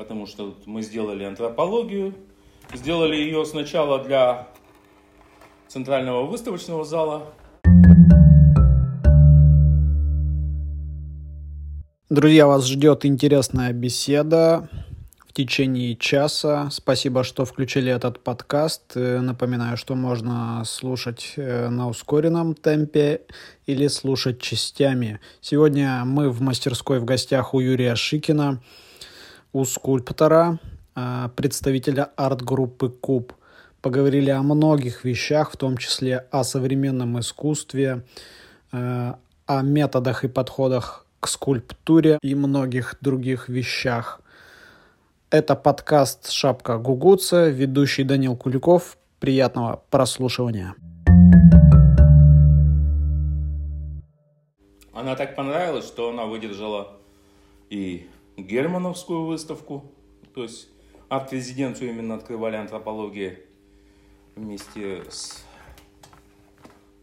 потому что мы сделали антропологию, сделали ее сначала для центрального выставочного зала. Друзья, вас ждет интересная беседа в течение часа. Спасибо, что включили этот подкаст. Э, напоминаю, что можно слушать э, на ускоренном темпе или слушать частями. Сегодня мы в мастерской в гостях у Юрия Шикина, у скульптора, э, представителя арт-группы Куб. Поговорили о многих вещах, в том числе о современном искусстве, о методах и подходах к скульптуре и многих других вещах – это подкаст «Шапка Гугуца», ведущий Данил Куликов. Приятного прослушивания. Она так понравилась, что она выдержала и Германовскую выставку, то есть арт-резиденцию именно открывали антропологии вместе с,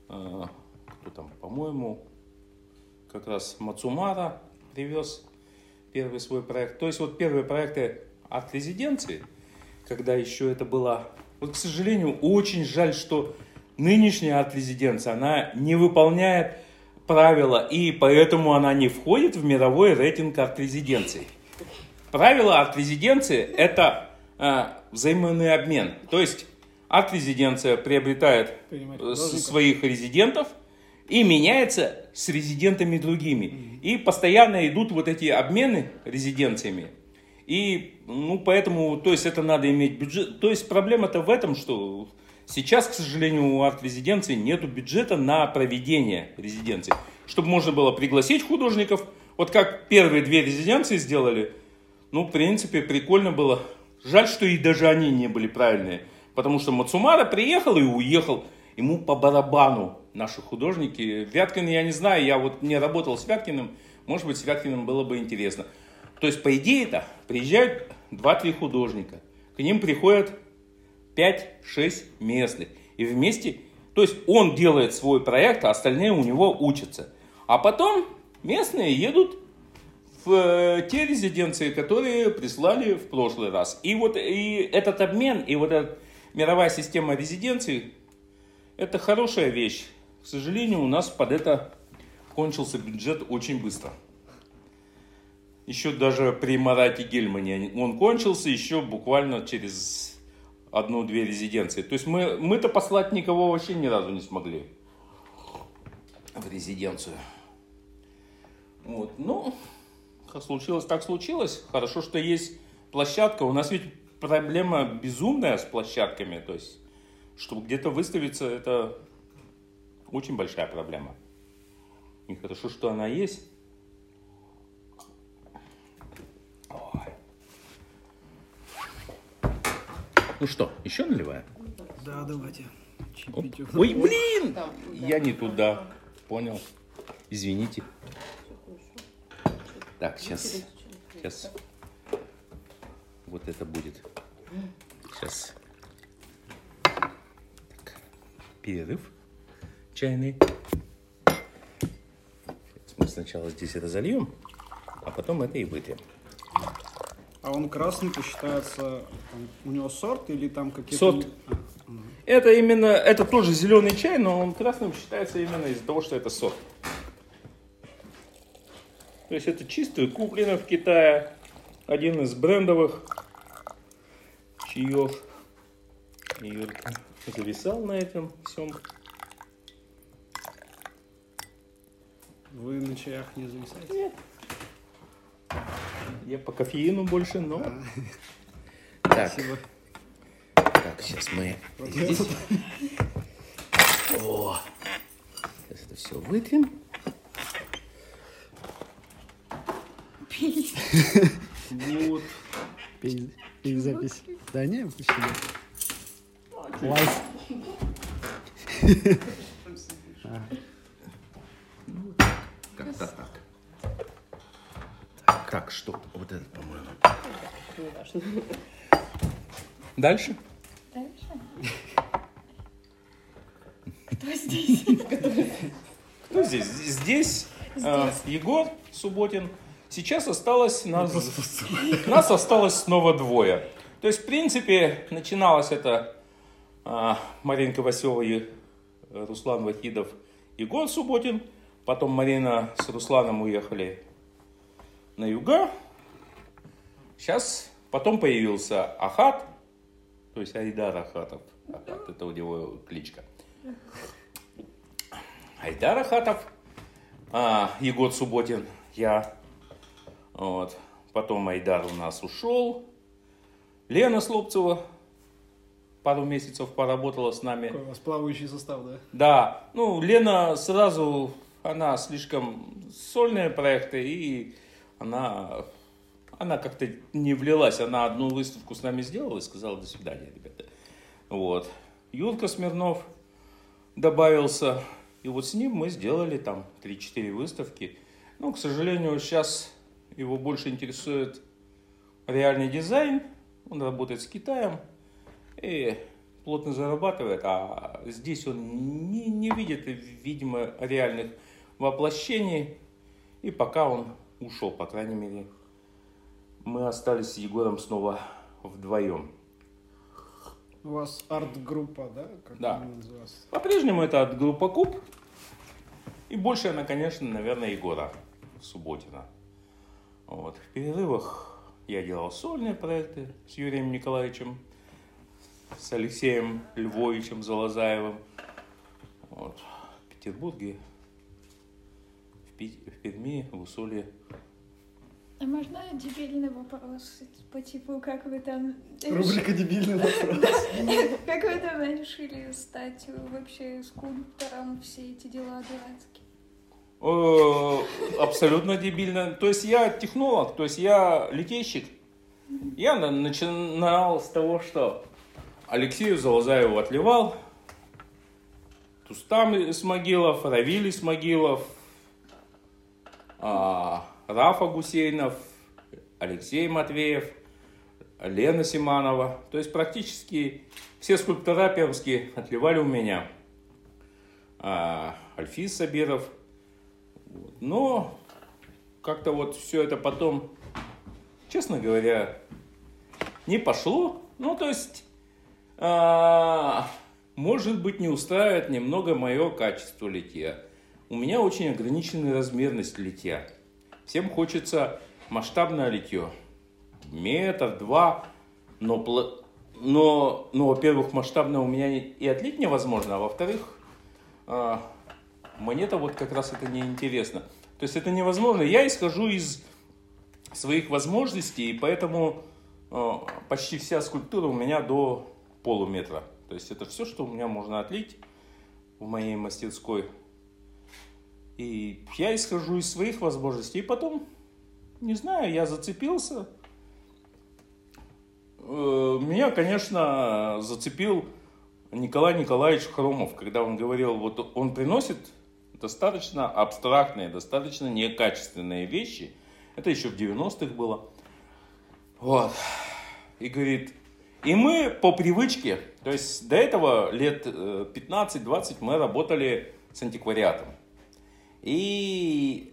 э, кто там, по-моему, как раз Мацумара привез первый свой проект. То есть вот первые проекты от резиденции, когда еще это было... Вот, к сожалению, очень жаль, что нынешняя арт-резиденция, она не выполняет правила, и поэтому она не входит в мировой рейтинг арт-резиденций. Правило арт-резиденции – это э, взаимный обмен. То есть арт-резиденция приобретает своих резидентов и меняется с резидентами другими. И постоянно идут вот эти обмены резиденциями. И, ну, поэтому, то есть, это надо иметь бюджет. То есть, проблема-то в этом, что сейчас, к сожалению, у арт-резиденции нет бюджета на проведение резиденции. Чтобы можно было пригласить художников. Вот как первые две резиденции сделали, ну, в принципе, прикольно было. Жаль, что и даже они не были правильные. Потому что Мацумара приехал и уехал. Ему по барабану наши художники. Вяткин я не знаю, я вот не работал с Вяткиным. Может быть, с Вяткиным было бы интересно. То есть, по идее-то, приезжают 2-3 художника, к ним приходят 5-6 местных. И вместе, то есть он делает свой проект, а остальные у него учатся. А потом местные едут в э, те резиденции, которые прислали в прошлый раз. И вот и этот обмен, и вот эта мировая система резиденций, это хорошая вещь. К сожалению, у нас под это кончился бюджет очень быстро еще даже при Марате Гельмане он кончился еще буквально через одну-две резиденции. То есть мы, мы-то послать никого вообще ни разу не смогли в резиденцию. Вот, ну, как случилось, так случилось. Хорошо, что есть площадка. У нас ведь проблема безумная с площадками. То есть, чтобы где-то выставиться, это очень большая проблема. И хорошо, что она есть. Ну что, еще наливаем? Да, давайте. Ой, блин! Я не туда. Понял. Извините. Так, сейчас. Сейчас. Вот это будет. Сейчас. Так. Перерыв чайный. мы сначала здесь это зальем, а потом это и вытрем. А он красный-то считается, там, у него сорт или там какие-то... Сорт. А, это именно, это тоже зеленый чай, но он красным считается именно из-за того, что это сорт. То есть это чистый, куплено в Китае, один из брендовых чаев. Юрка зависал на этом всем. Вы на чаях не зависаете? Нет. Я по кофеину больше, но... Так. Спасибо. Так, сейчас мы здесь... О! Сейчас это все вытрем. Вот. Пей запись. Да не, почему? Лайк. Как-то так. Так, что? Вот этот, по-моему. Дальше? Дальше. Кто здесь? Кто здесь? Здесь, э, Егор Субботин, Сейчас осталось нас, нас осталось снова двое. То есть, в принципе, начиналось это а, Маринка Василова и Руслан Вахидов, Егор Субботин. Потом Марина с Русланом уехали на юга. Сейчас потом появился Ахат, то есть Айдар Ахатов. Ахат, это у него кличка. Айдар Ахатов, а, Егор Субботин, я. Вот. Потом Айдар у нас ушел. Лена Слопцева пару месяцев поработала с нами. Какой у вас плавающий состав, да? Да, ну, Лена сразу, она слишком сольные проекты, и она, она как-то не влилась. Она одну выставку с нами сделала и сказала, до свидания, ребята. Вот. Юрка Смирнов добавился, и вот с ним мы сделали там 3-4 выставки. Ну, к сожалению, сейчас его больше интересует реальный дизайн. Он работает с Китаем и плотно зарабатывает, а здесь он не, не видит, видимо, реальных воплощений. И пока он ушел, по крайней мере, мы остались с Егором снова вдвоем. У вас арт-группа, да? Как Да. По-прежнему это от группа Куб. И больше она, конечно, наверное, Егора Субботина. Вот. В перерывах я делал сольные проекты с Юрием Николаевичем, с Алексеем Львовичем Залазаевым. Вот. В Петербурге, в, Перми, в Усолье. А можно дебильный вопрос по типу, как вы там... Рубрика «Дебильный вопрос». Как вы там решили стать вообще скульптором, все эти дела дурацкие? Абсолютно дебильно. То есть я технолог, то есть я литейщик. Я на- начинал с того, что Алексею Залазаеву отливал, Тустам Исмагилов, Равиль Исмагилов, а, Рафа Гусейнов, Алексей Матвеев, Лена Симанова. То есть практически все скульптора пермские отливали у меня. А, Альфис Сабиров. Но как-то вот все это потом, честно говоря, не пошло. Ну, то есть, а, может быть, не устраивает немного мое качество литья. У меня очень ограниченная размерность литья. Всем хочется масштабное литье. Метр, два. Но, но, но во-первых, масштабное у меня и отлить невозможно, а во-вторых, а, мне-то вот как раз это не интересно. То есть это невозможно. Я исхожу из своих возможностей, и поэтому э, почти вся скульптура у меня до полуметра. То есть это все, что у меня можно отлить в моей мастерской. И я исхожу из своих возможностей, и потом, не знаю, я зацепился. Э, Меня, конечно, зацепил Николай Николаевич Хромов, когда он говорил, вот он приносит достаточно абстрактные, достаточно некачественные вещи. Это еще в 90-х было. Вот. И говорит, и мы по привычке, то есть до этого лет э, 15-20 мы работали с антиквариатом. И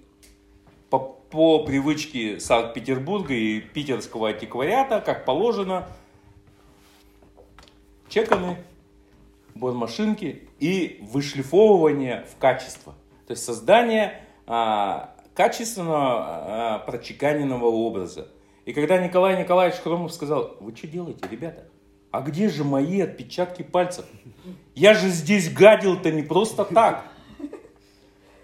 по, по привычке Санкт-Петербурга и питерского антиквариата, как положено, чеканы, бормашинки и вышлифовывание в качество. То есть создание а, качественного а, прочеканенного образа. И когда Николай Николаевич Хромов сказал, вы что делаете, ребята? А где же мои отпечатки пальцев? Я же здесь гадил-то не просто так.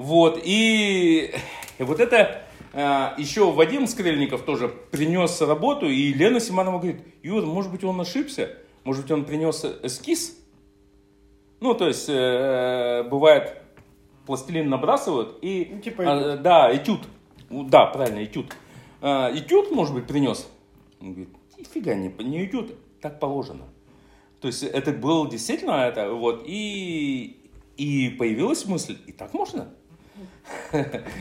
Вот, и, вот это а, еще Вадим Скрельников тоже принес работу, и Лена Симанова говорит, Юр, может быть, он ошибся? Может быть, он принес эскиз? Ну, то есть, э, бывает, пластилин набрасывают и... Ну, типа а, да, этюд. Да, правильно, этюд. А, этюд, может быть, принес? Он говорит, нифига не, не этюд, так положено. То есть, это было действительно это, вот, и, и появилась мысль, и так можно?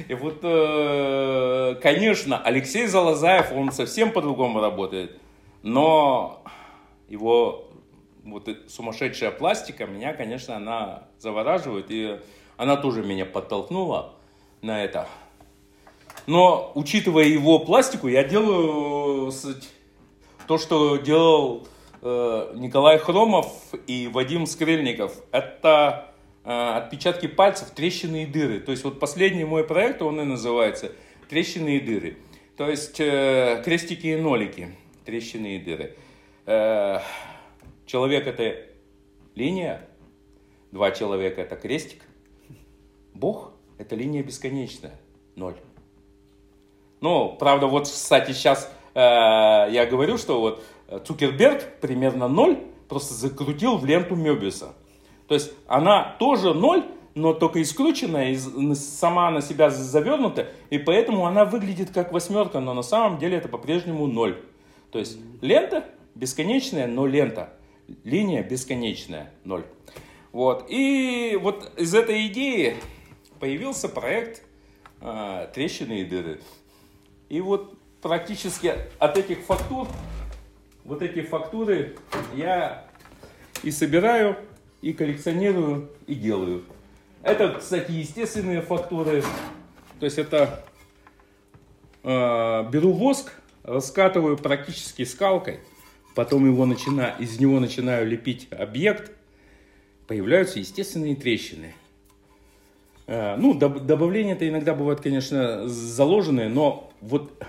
И вот, э, конечно, Алексей Залазаев, он совсем по-другому работает, но его вот сумасшедшая пластика меня, конечно, она завораживает, и она тоже меня подтолкнула на это. Но, учитывая его пластику, я делаю то, что делал э, Николай Хромов и Вадим Скрельников. Это отпечатки пальцев, трещины и дыры. То есть вот последний мой проект, он и называется «Трещины и дыры». То есть э, крестики и нолики, трещины и дыры. Э, человек это линия, два человека это крестик. Бог это линия бесконечная, ноль. Ну, правда, вот, кстати, сейчас э, я говорю, что вот Цукерберг примерно ноль просто закрутил в ленту Мебиуса. То есть она тоже ноль, но только исключенная, сама на себя завернута, и поэтому она выглядит как восьмерка, но на самом деле это по-прежнему ноль. То есть лента бесконечная, но лента. Линия бесконечная, ноль. Вот. И вот из этой идеи появился проект э, «Трещины и дыры». И вот практически от этих фактур, вот эти фактуры я и собираю, и коллекционирую, и делаю. Это, кстати, естественные фактуры. То есть это э, беру воск, раскатываю практически скалкой, потом его начинаю, из него начинаю лепить объект, появляются естественные трещины. Э, ну, доб- добавления-то иногда бывают, конечно, заложенные, но вот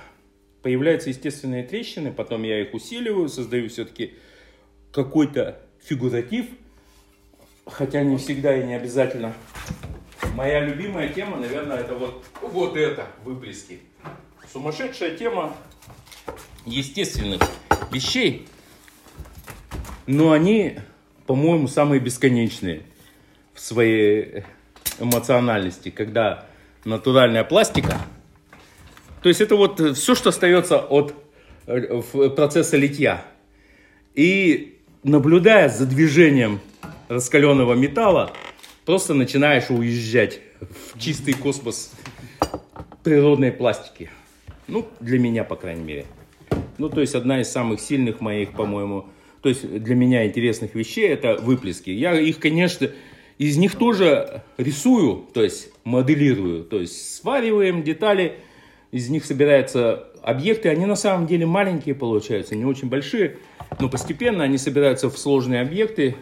появляются естественные трещины, потом я их усиливаю, создаю все-таки какой-то фигуратив – хотя не всегда и не обязательно. Моя любимая тема, наверное, это вот, вот это, выплески. Сумасшедшая тема естественных вещей, но они, по-моему, самые бесконечные в своей эмоциональности, когда натуральная пластика, то есть это вот все, что остается от э, процесса литья. И наблюдая за движением раскаленного металла, просто начинаешь уезжать в чистый космос природной пластики. Ну, для меня, по крайней мере. Ну, то есть, одна из самых сильных моих, по-моему, то есть, для меня интересных вещей, это выплески. Я их, конечно, из них тоже рисую, то есть, моделирую. То есть, свариваем детали, из них собираются объекты. Они на самом деле маленькие получаются, не очень большие. Но постепенно они собираются в сложные объекты,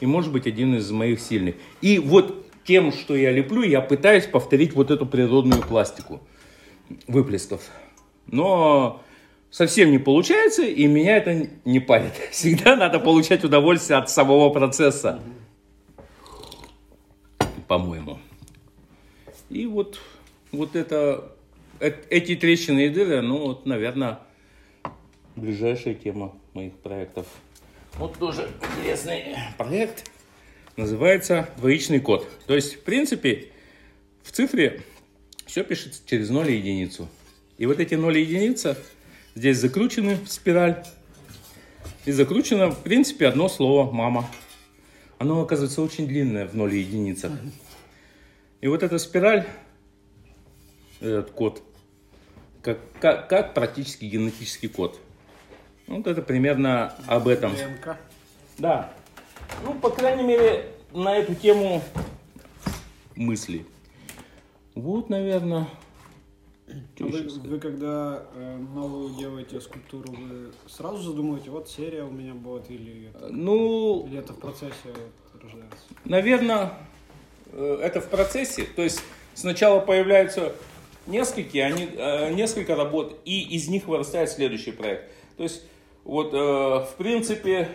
и может быть один из моих сильных. И вот тем, что я леплю, я пытаюсь повторить вот эту природную пластику выплесков. Но совсем не получается, и меня это не парит. Всегда надо получать удовольствие от самого процесса. По-моему. И вот, вот это, эти трещины и дыры, ну вот, наверное, ближайшая тема моих проектов. Вот тоже интересный проект. Называется двоичный код. То есть, в принципе, в цифре все пишется через 0 и единицу. И вот эти 0 и единица здесь закручены в спираль. И закручено, в принципе, одно слово «мама». Оно оказывается очень длинное в 0 и единицах. И вот эта спираль, этот код, как, как, как практически генетический код – вот это примерно об этом. ДНК. Да. Ну, по крайней мере, на эту тему мысли. Вот, наверное. А вы, вы когда э, новую делаете скульптуру, вы сразу задумываете, вот серия у меня будет, или это, ну, или это в процессе рождается? Наверное, э, это в процессе. То есть сначала появляются несколько, они, э, несколько работ, и из них вырастает следующий проект. То есть вот, э, в принципе,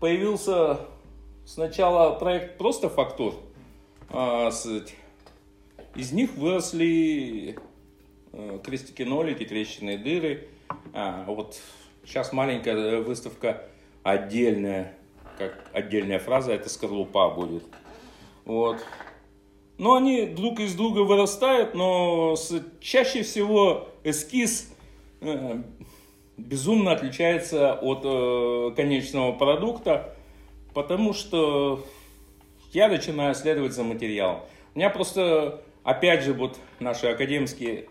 появился сначала проект просто фактур. А, с, из них выросли э, крестики нолики, трещины дыры. А, вот сейчас маленькая выставка отдельная, как отдельная фраза, это скорлупа будет. Вот. Но они друг из друга вырастают, но с, чаще всего эскиз э, безумно отличается от э, конечного продукта, потому что я начинаю следовать за материалом. У меня просто, опять же, вот наши академские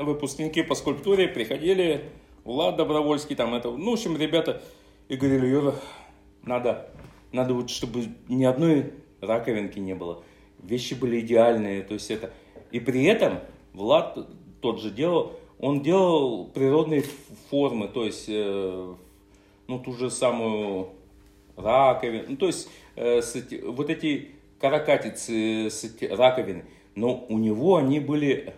выпускники по скульптуре приходили, Влад Добровольский, там это, ну, в общем, ребята, и говорили, Юра, надо, надо вот, чтобы ни одной раковинки не было. Вещи были идеальные, то есть это. И при этом Влад тот же делал, он делал природные формы, то есть, э, ну, ту же самую раковину, ну, то есть, э, эти, вот эти каракатицы, с раковины, но у него они были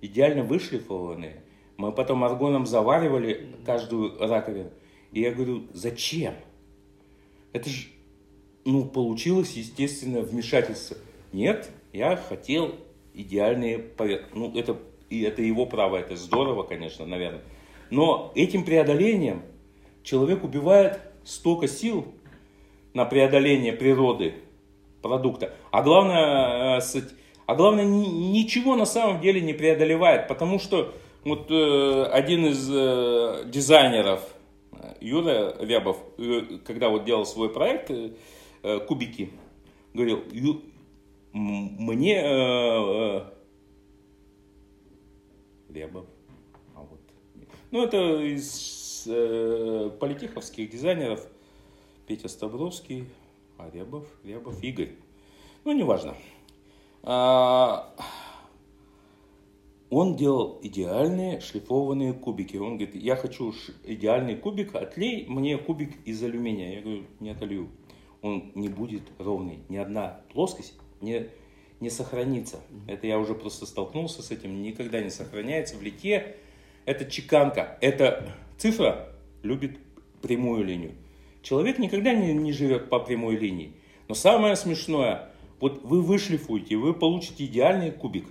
идеально вышлифованные. Мы потом аргоном заваривали каждую раковину. И я говорю, зачем? Это же, ну, получилось естественное вмешательство. Нет, я хотел идеальные поверхности. Ну, это, и это его право, это здорово, конечно, наверное. Но этим преодолением человек убивает столько сил на преодоление природы продукта. А главное, э, а главное ничего на самом деле не преодолевает, потому что вот э, один из э, дизайнеров, Юра Рябов, когда вот делал свой проект «Кубики», говорил, мне э, Рябов, а вот, ну это из э, политеховских дизайнеров Петя Ставровский, а Рябов, Рябов Игорь, ну неважно. А, он делал идеальные шлифованные кубики. Он говорит, я хочу идеальный кубик, отлей мне кубик из алюминия. Я говорю, не отлью. Он не будет ровный. Ни одна плоскость не, не сохранится. Это я уже просто столкнулся с этим, никогда не сохраняется. В лите это чеканка, это цифра любит прямую линию. Человек никогда не, не живет по прямой линии. Но самое смешное, вот вы вышлифуете, вы получите идеальный кубик.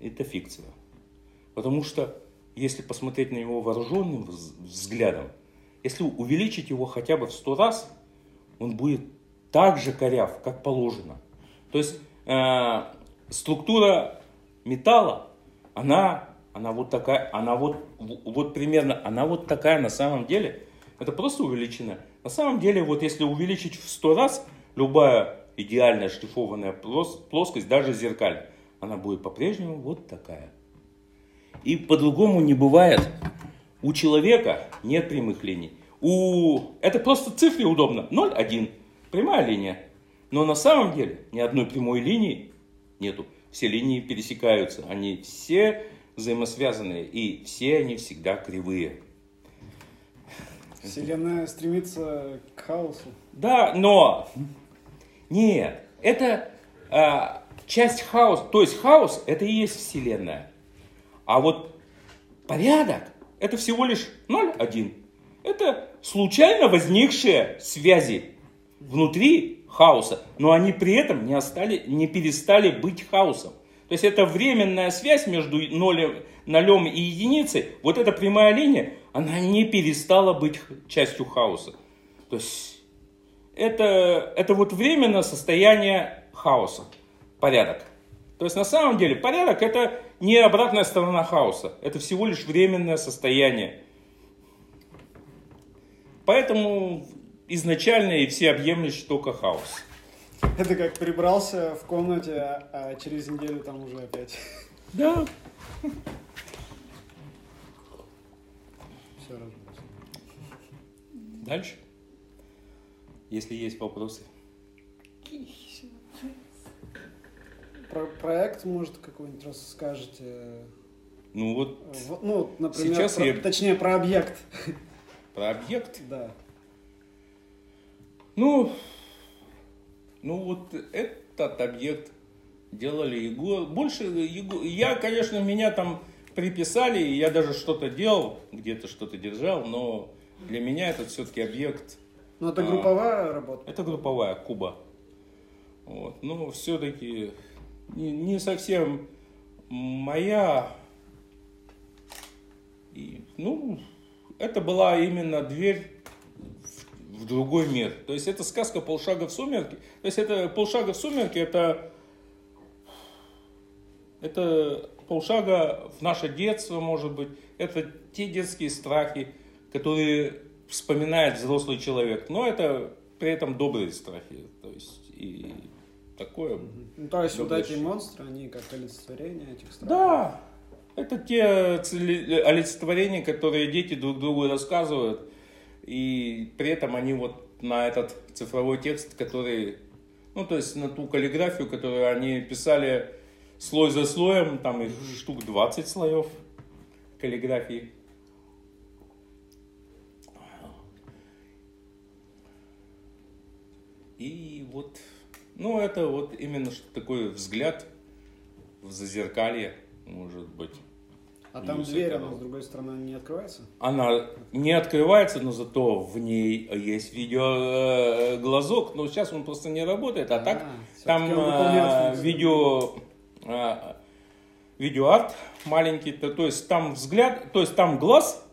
Это фикция. Потому что, если посмотреть на него вооруженным взглядом, если увеличить его хотя бы в сто раз, он будет так же коряв, как положено. То есть э, структура металла, она, она вот такая, она вот, вот примерно, она вот такая на самом деле. Это просто увеличено. На самом деле, вот если увеличить в сто раз, любая идеальная шлифованная плоскость, даже зеркаль, она будет по-прежнему вот такая. И по-другому не бывает. У человека нет прямых линий. У... Это просто цифре удобно. 0, 1. Прямая линия. Но на самом деле ни одной прямой линии нету. Все линии пересекаются. Они все взаимосвязанные. И все они всегда кривые. Вселенная стремится к хаосу. Да, но нет, это а, часть хаоса. То есть хаос это и есть Вселенная. А вот порядок это всего лишь 0,1. Это случайно возникшие связи внутри хаоса, но они при этом не, остали, не перестали быть хаосом. То есть это временная связь между нолем, нолем и единицей, вот эта прямая линия, она не перестала быть частью хаоса. То есть это, это вот временное состояние хаоса, порядок. То есть на самом деле порядок это не обратная сторона хаоса, это всего лишь временное состояние. Поэтому изначально и всеобъемлющий только хаос. Это как прибрался в комнате, а, через неделю там уже опять. Да. Все разбилось. Дальше. Если есть вопросы. Про проект, может, какой-нибудь расскажете? Ну вот, ну, например, сейчас про, я... точнее, про объект. Про объект? Да. Ну, ну вот этот объект делали Егор. Больше Егор, я, конечно, меня там приписали, я даже что-то делал, где-то что-то держал, но для меня это все-таки объект. Ну это групповая а, работа? Это групповая, Куба. Вот. Но все-таки не, не совсем моя. И, ну, это была именно дверь в другой мир. То есть это сказка «Полшага в сумерки». То есть это «Полшага в сумерки» это, это полшага в наше детство, может быть. Это те детские страхи, которые вспоминает взрослый человек. Но это при этом добрые страхи. То есть и такое. Ну, то есть вот эти монстры, они как олицетворение этих страхов? Да. Это те олицетворения, которые дети друг другу рассказывают и при этом они вот на этот цифровой текст, который, ну то есть на ту каллиграфию, которую они писали слой за слоем, там их штук 20 слоев каллиграфии. И вот, ну это вот именно такой взгляд в зазеркалье, может быть. А там Плюс дверь, она с другой стороны не открывается? Она не открывается, но зато в ней есть видеоглазок. Но сейчас он просто не работает, а так всё-таки там а, функцию. видео а, видеоарт маленький, то, то есть там взгляд, то есть там глаз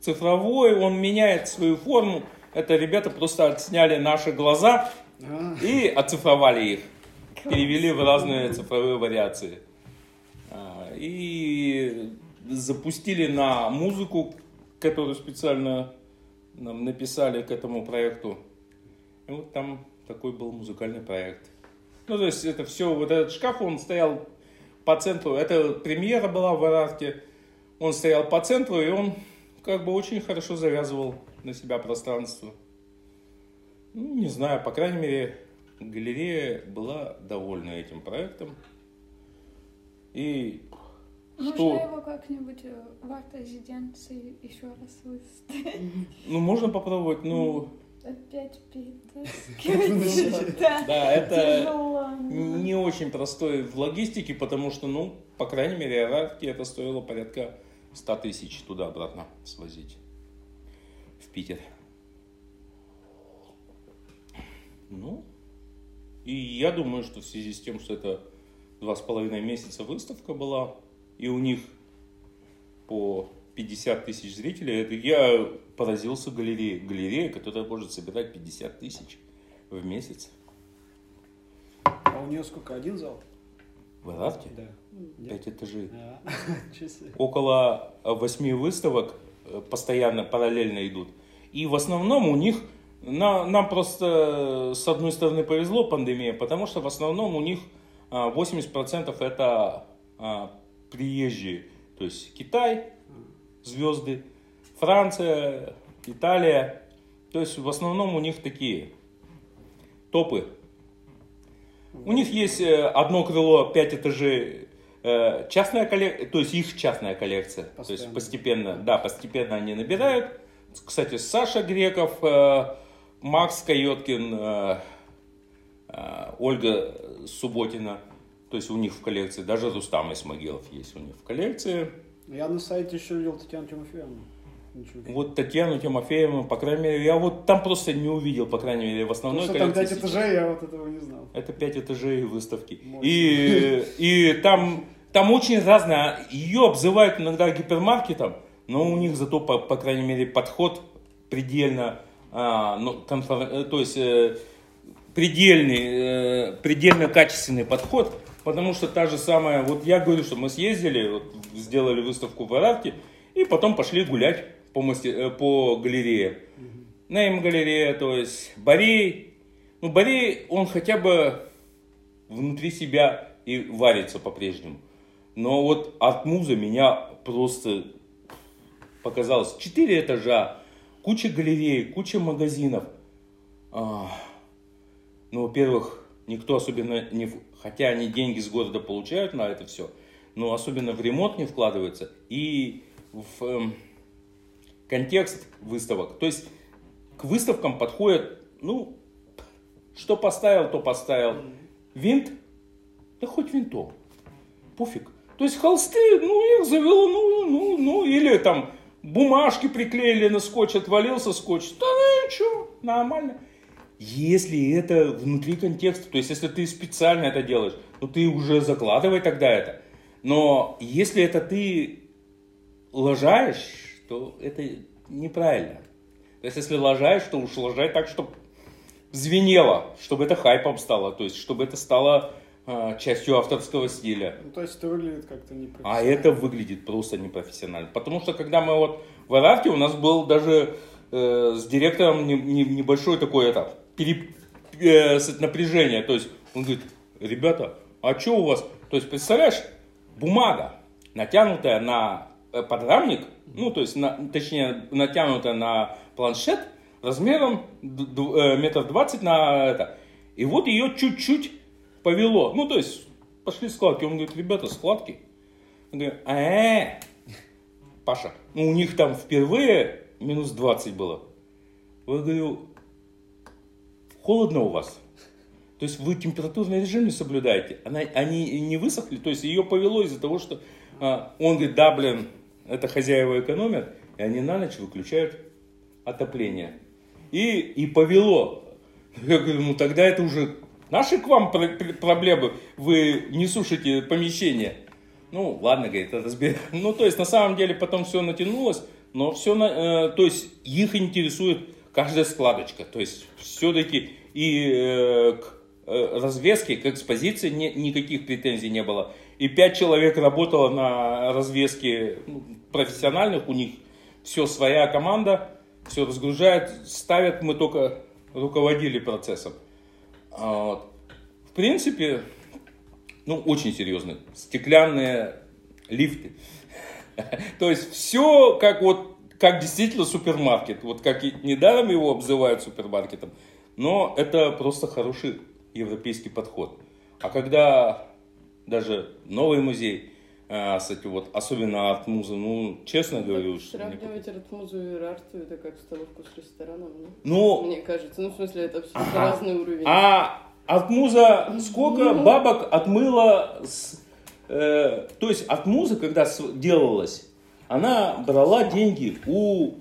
цифровой, он меняет свою форму. Это ребята просто отсняли наши глаза А, и оцифровали их, перевели в разные цифровые вариации. А, И запустили на музыку, которую специально нам написали к этому проекту. И вот там такой был музыкальный проект. Ну, то есть это все, вот этот шкаф, он стоял по центру. Это премьера была в Арарте. Он стоял по центру, и он как бы очень хорошо завязывал на себя пространство. Ну, не знаю, по крайней мере, галерея была довольна этим проектом. И Можно что? его как-нибудь э, в арт-резиденции еще раз выставить? Ну, можно попробовать, ну, Опять перетаскивать. Да, это не очень простой в логистике, потому что, ну, по крайней мере, Арарке это стоило порядка 100 тысяч туда-обратно свозить в Питер. Ну, и я думаю, что в связи с тем, что это два с половиной месяца выставка была, и у них по 50 тысяч зрителей, это я поразился галерее. Галерея, которая может собирать 50 тысяч в месяц. а у нее сколько, один зал? В Арарке? Да. Пять этажей. А. Около э, восьми выставок э, постоянно параллельно идут. И в основном у них, на- нам просто э, с одной стороны повезло пандемия, потому что в основном у них а, 80% это приезжие. То есть Китай, звезды, Франция, Италия. То есть в основном у них такие топы. У них есть э, одно крыло, пять этажей, э, частная коллекция, то есть их частная коллекция. То есть Постоянно. постепенно, да, постепенно они набирают. Кстати, Саша Греков, э, Макс Койоткин, э, Ольга Субботина. То есть у них в коллекции, даже Рустам Исмагилов есть у них в коллекции. Я на сайте еще видел Татьяну Тимофеевну. Ничего. Вот Татьяну Тимофеевну, по крайней мере, я вот там просто не увидел, по крайней мере, в Потому основной что там коллекции. 5 сейчас. этажей, я вот этого не знал. Это пять этажей выставки. И, и там, там очень разное. Ее обзывают иногда гипермаркетом, но у них зато, по, по крайней мере, подход предельно, а, ну, конфор- э, то есть э, предельный, э, предельно качественный подход, потому что та же самая, вот я говорю, что мы съездили, вот, сделали выставку в Арарке, и потом пошли гулять по, масте- э, по галерее. Нейм галерея, то есть Борей. Ну, Борей, он хотя бы внутри себя и варится по-прежнему. Но вот от муза меня просто показалось. Четыре этажа, куча галерей, куча магазинов. А, ну, во-первых, никто особенно не... Хотя они деньги с города получают на это все, но особенно в ремонт не вкладывается. И в эм, контекст выставок. То есть к выставкам подходят, ну, что поставил, то поставил. Винт? Да хоть винтом. Пофиг. То есть холсты, ну, их завело, ну, ну, ну, или там бумажки приклеили на скотч, отвалился скотч. Да ну и что, нормально. Если это внутри контекста, то есть если ты специально это делаешь, ну ты уже закладывай тогда это. Но если это ты лажаешь, то это неправильно. То есть если лажаешь, то уж лажай так, чтобы звенело, чтобы это хайпом стало, то есть чтобы это стало а, частью авторского стиля. Ну, то есть это выглядит как-то А непрофессионально. это выглядит просто непрофессионально. Потому что когда мы вот в Арарке, у нас был даже э, с директором не- не- небольшой такой это, переп- э, напряжение. То есть он говорит, ребята, а что у вас? То есть представляешь, бумага, натянутая на э, подрамник, ну то есть на- точнее натянутая на планшет размером э, метр двадцать на это. И вот ее чуть-чуть повело. Ну то есть пошли складки. Он говорит, ребята, складки. Я говорю, э, Паша, ну у них там впервые минус 20 было. Я говорю, холодно у вас? То есть вы температурный режим не соблюдаете. Она, они не высохли, то есть ее повело из-за того, что а, он говорит, да, блин, это хозяева экономят, и они на ночь выключают отопление. И, и повело. Я говорю, ну тогда это уже наши к вам проблемы, вы не сушите помещение. Ну, ладно, говорит, разберем. Ну, то есть, на самом деле, потом все натянулось, но все, э, то есть, их интересует каждая складочка. То есть, все-таки и э, к э, развеске, к экспозиции не, никаких претензий не было. И пять человек работало на развеске ну, профессиональных, у них все своя команда, все разгружает, ставят, мы только руководили процессом. А вот. В принципе, ну, очень серьезно. Стеклянные лифты. То есть все как вот, как действительно супермаркет. Вот как и недаром его обзывают супермаркетом. Но это просто хороший европейский подход. А когда даже новый музей, а, кстати, вот, особенно арт-муза, ну, честно так говорю... Сравнивать мне... арт-музу и арту, это как столовку с рестораном, ну, ну, мне кажется. Ну, в смысле, это абсолютно ага. разный уровень. А арт-муза сколько бабок отмыла с... Э, то есть арт-муза, когда делалась, она брала деньги у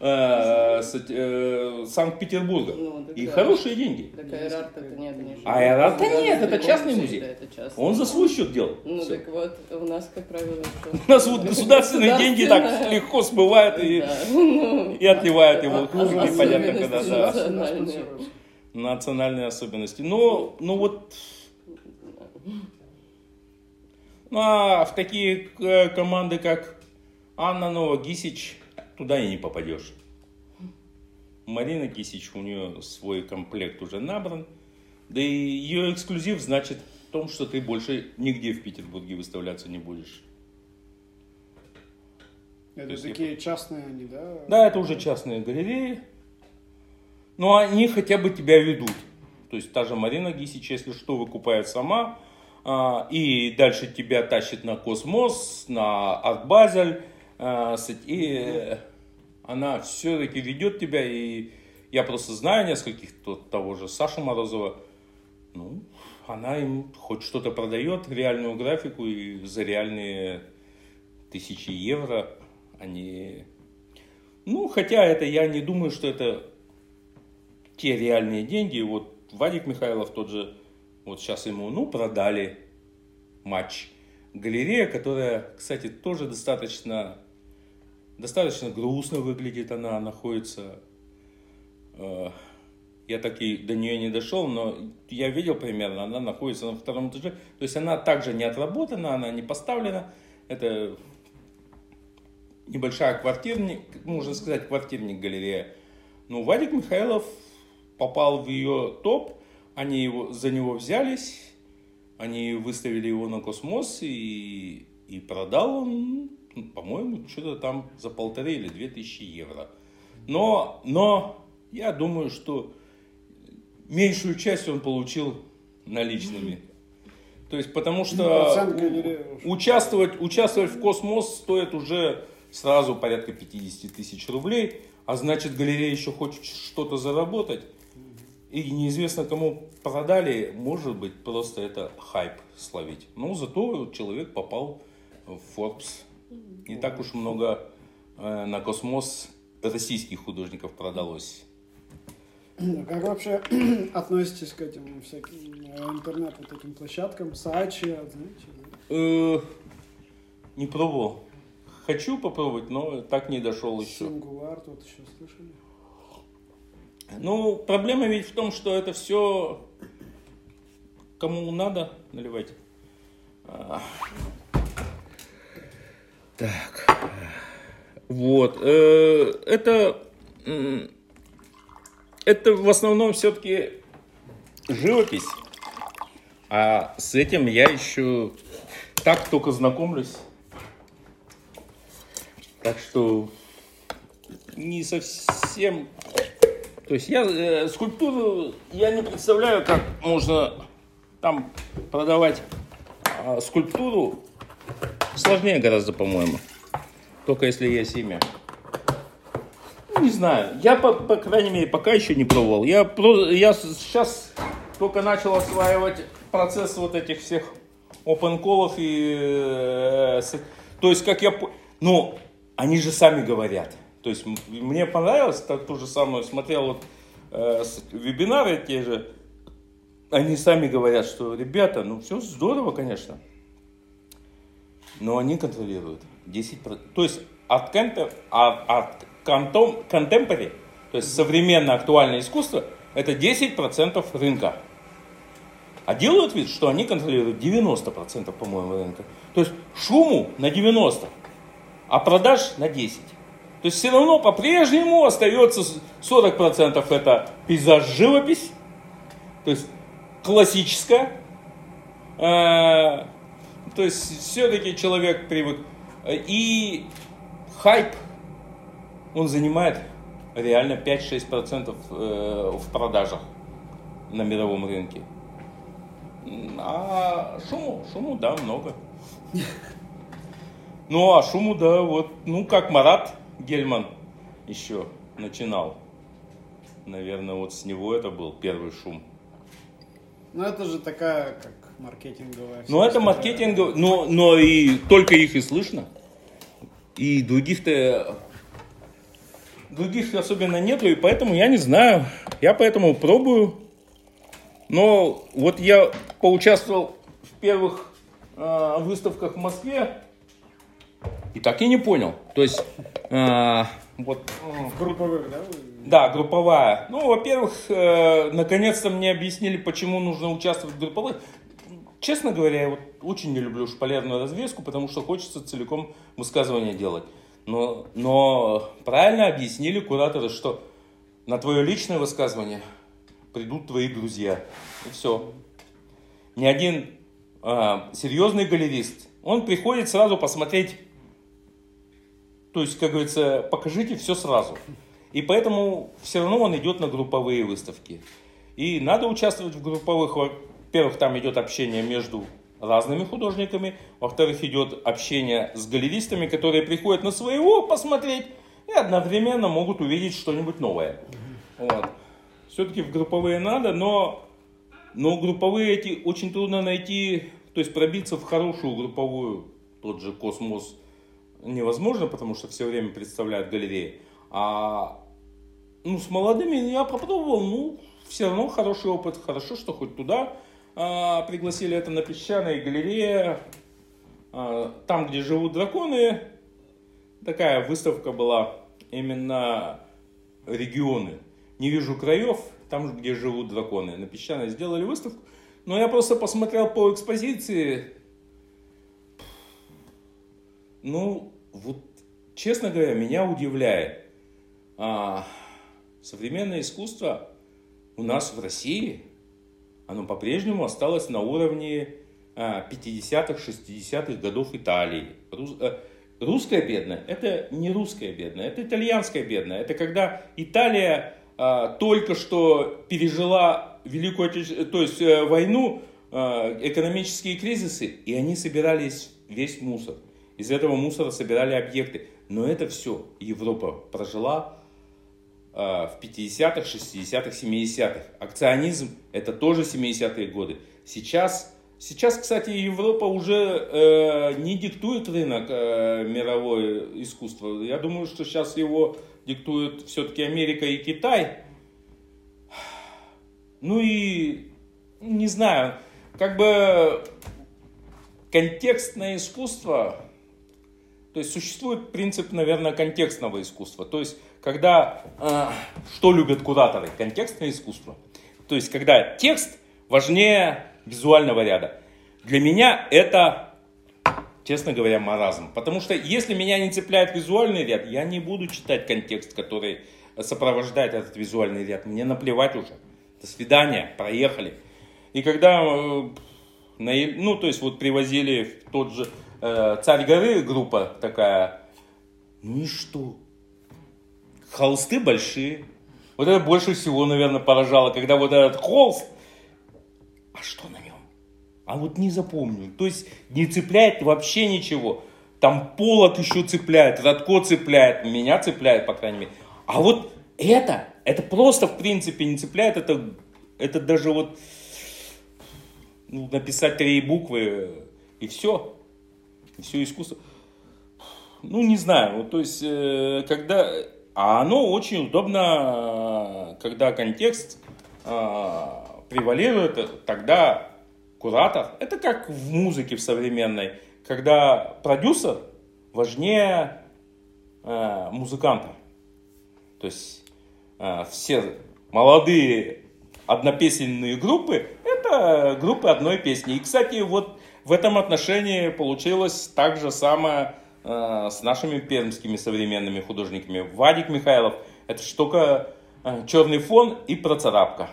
э, э, Санкт-Петербурга. Ну, и да. хорошие деньги. Так Аэрарт это нет, не А Аэрарт нет, это частный музей. Да, это частный. Он за свой счет делал. Ну Все. так вот, у нас, как правило, что... У нас вот государственные деньги так легко смывают и, ну, и отливают его. Непонятно когда. Да. Национальные особенности. Но, ну вот... Ну а в такие э, команды, как Анна Нова, Гисич, туда и не попадешь. Марина Кисич, у нее свой комплект уже набран. Да и ее эксклюзив значит в том, что ты больше нигде в Петербурге выставляться не будешь. Это такие я... частные они, да? Да, это уже частные галереи. Но они хотя бы тебя ведут. То есть та же Марина Гисич, если что, выкупает сама. А, и дальше тебя тащит на Космос, на Артбазель. А, и она все-таки ведет тебя, и я просто знаю нескольких, того же Саша Морозова, ну, она им хоть что-то продает, реальную графику, и за реальные тысячи евро они... Ну, хотя это я не думаю, что это те реальные деньги. Вот Вадик Михайлов тот же, вот сейчас ему, ну, продали матч. Галерея, которая, кстати, тоже достаточно Достаточно грустно выглядит она, находится... Э, я так и до нее не дошел, но я видел примерно, она находится на втором этаже. То есть она также не отработана, она не поставлена. Это небольшая квартирник, можно сказать, квартирник галерея. Но Вадик Михайлов попал в ее топ, они его, за него взялись, они выставили его на космос и, и продал он ну, по-моему, что-то там за полторы или две тысячи евро. Но, но я думаю, что меньшую часть он получил наличными. То есть, потому что у, участвовать, участвовать в космос стоит уже сразу порядка 50 тысяч рублей, а значит галерея еще хочет что-то заработать. И неизвестно кому продали, может быть, просто это хайп словить. Но зато человек попал в Forbes не так уж много э, на космос российских художников продалось. А как вообще относитесь к этим всяким э, интернет вот этим площадкам, Сачи, знаете? Э, не пробовал. Хочу попробовать, но так не дошел еще. Сингуларт, вот еще слышали? Ну, проблема ведь в том, что это все кому надо наливать. А, так. Вот. Э, это, это в основном все-таки живопись. А с этим я еще так только знакомлюсь. Так что не совсем... То есть я э, скульптуру я не представляю, как можно там продавать а, скульптуру сложнее гораздо, по-моему. Только если есть имя. Ну, не знаю. Я, по, по крайней мере, пока еще не пробовал. Я, я сейчас только начал осваивать процесс вот этих всех call'ов и... э, то есть, как я... Ну, они же сами говорят. То есть, мне понравилось, так, ту же самую, смотрел вот э, вебинары те же, они сами говорят, что, ребята, ну, все здорово, конечно, но они контролируют 10%. То есть от, конте- от, от контом- contemporary, то есть современное актуальное искусство, это 10% рынка. А делают вид, что они контролируют 90%, по-моему, рынка. То есть шуму на 90%, а продаж на 10%. То есть все равно по-прежнему остается с- 40% это пейзаж, живопись, то есть классическая. Э, то есть все-таки человек привык. И хайп, он занимает реально 5-6% э, в продажах на мировом рынке. А шуму, шуму, да, много. Ну, а шуму, да, вот, ну, как Марат Гельман еще начинал. Наверное, вот с него это был первый шум. Ну, это же такая, как маркетинговая. Ну, это история. маркетинг, но, но и только их и слышно. И других-то других особенно нету, и поэтому я не знаю. Я поэтому пробую. Но вот я поучаствовал в первых э, выставках в Москве и так и не понял. То есть э, вот Групповых, да? да, групповая. Ну, во-первых, э, наконец-то мне объяснили, почему нужно участвовать в групповых. Честно говоря, я вот очень не люблю шпалерную развеску, потому что хочется целиком высказывание делать. Но, но правильно объяснили кураторы, что на твое личное высказывание придут твои друзья. И все. Ни один а, серьезный галерист, он приходит сразу посмотреть то есть, как говорится, покажите все сразу. И поэтому все равно он идет на групповые выставки. И надо участвовать в групповых. Во-первых, там идет общение между разными художниками. Во-вторых, идет общение с галеристами, которые приходят на своего посмотреть и одновременно могут увидеть что-нибудь новое. Вот. Все-таки в групповые надо, но, но групповые эти очень трудно найти, то есть пробиться в хорошую групповую, тот же космос, невозможно, потому что все время представляют галереи. А ну, с молодыми я попробовал, ну, все равно хороший опыт. Хорошо, что хоть туда а, пригласили это на песчаной галерее. А, там, где живут драконы, такая выставка была именно регионы. Не вижу краев, там, где живут драконы. На песчаной сделали выставку. Но я просто посмотрел по экспозиции, ну, вот, честно говоря, меня удивляет. А, современное искусство у нас в России, оно по-прежнему осталось на уровне а, 50-х, 60-х годов Италии. Рус- э, русская бедная – это не русская бедная, это итальянская бедная. Это когда Италия а, только что пережила Великую то есть э, войну, а, экономические кризисы, и они собирались весь мусор. Из этого мусора собирали объекты. Но это все Европа прожила э, в 50-х, 60-х, 70-х. Акционизм это тоже 70-е годы. Сейчас, сейчас, кстати, Европа уже э, не диктует рынок э, мировое искусство. Я думаю, что сейчас его диктуют все-таки Америка и Китай. Ну и не знаю, как бы контекстное искусство, то есть существует принцип, наверное, контекстного искусства. То есть, когда, э, что любят кураторы? Контекстное искусство. То есть, когда текст важнее визуального ряда. Для меня это, честно говоря, маразм. Потому что если меня не цепляет визуальный ряд, я не буду читать контекст, который сопровождает этот визуальный ряд. Мне наплевать уже. До свидания, проехали. И когда, э, ну, то есть вот привозили в тот же э, Царь горы группа такая, ну и что? Холсты большие. Вот это больше всего, наверное, поражало, когда вот этот холст, а что на нем? а вот не запомню. То есть не цепляет вообще ничего. Там полок еще цепляет, Радко цепляет, меня цепляет, по крайней мере. А вот это, это просто в принципе не цепляет, это, это даже вот ну, написать три буквы и все. Все искусство. Ну, не знаю, вот, то есть, э, когда... А оно очень удобно, когда контекст э, превалирует, тогда куратор, это как в музыке в современной, когда продюсер важнее э, музыканта. То есть э, все молодые однопесенные группы это группы одной песни. И, кстати, вот в этом отношении получилось так же самое э, с нашими пермскими современными художниками. Вадик Михайлов – это штука э, черный фон и процарапка.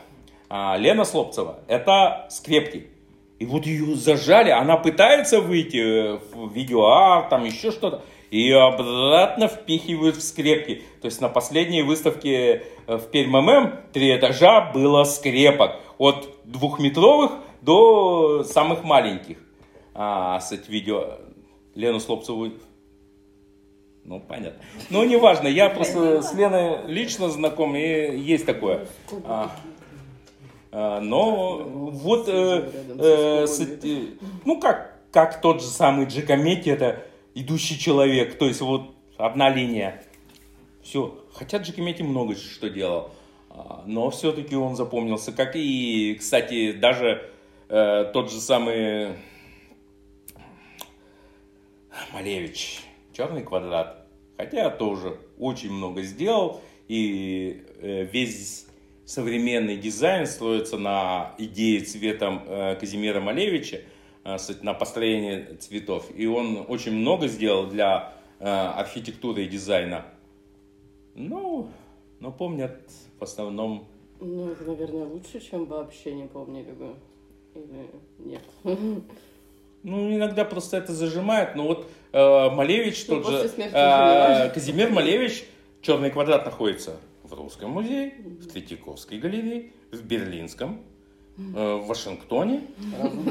А Лена Слопцева – это скрепки. И вот ее зажали, она пытается выйти в видеоарт, там еще что-то. Ее обратно впихивают в скрепки. То есть на последней выставке э, в Пермь ММ три этажа было скрепок. От двухметровых до самых маленьких. А с этим видео Лену Слопцеву ну, понятно. Ну, неважно, я просто с Леной лично знаком, и есть такое. А, а, но вот, э, э, с, э, ну, как, как тот же самый Джекомети, это идущий человек, то есть вот одна линия. Все. Хотя Джекомети много что делал. А, но все-таки он запомнился. Как и, кстати, даже э, тот же самый Малевич, черный квадрат. Хотя тоже очень много сделал. И э, весь современный дизайн строится на идее цветом э, Казимира Малевича, на построении цветов. И он очень много сделал для э, архитектуры и дизайна. Ну, но помнят в основном... Ну, это, наверное, лучше, чем вообще не помнили бы. Или нет? Ну, иногда просто это зажимает. Но вот э, Малевич, ну, тот же, э, Казимир Малевич, черный квадрат находится в Русском музее, в Третьяковской галерее, в Берлинском, э, в Вашингтоне.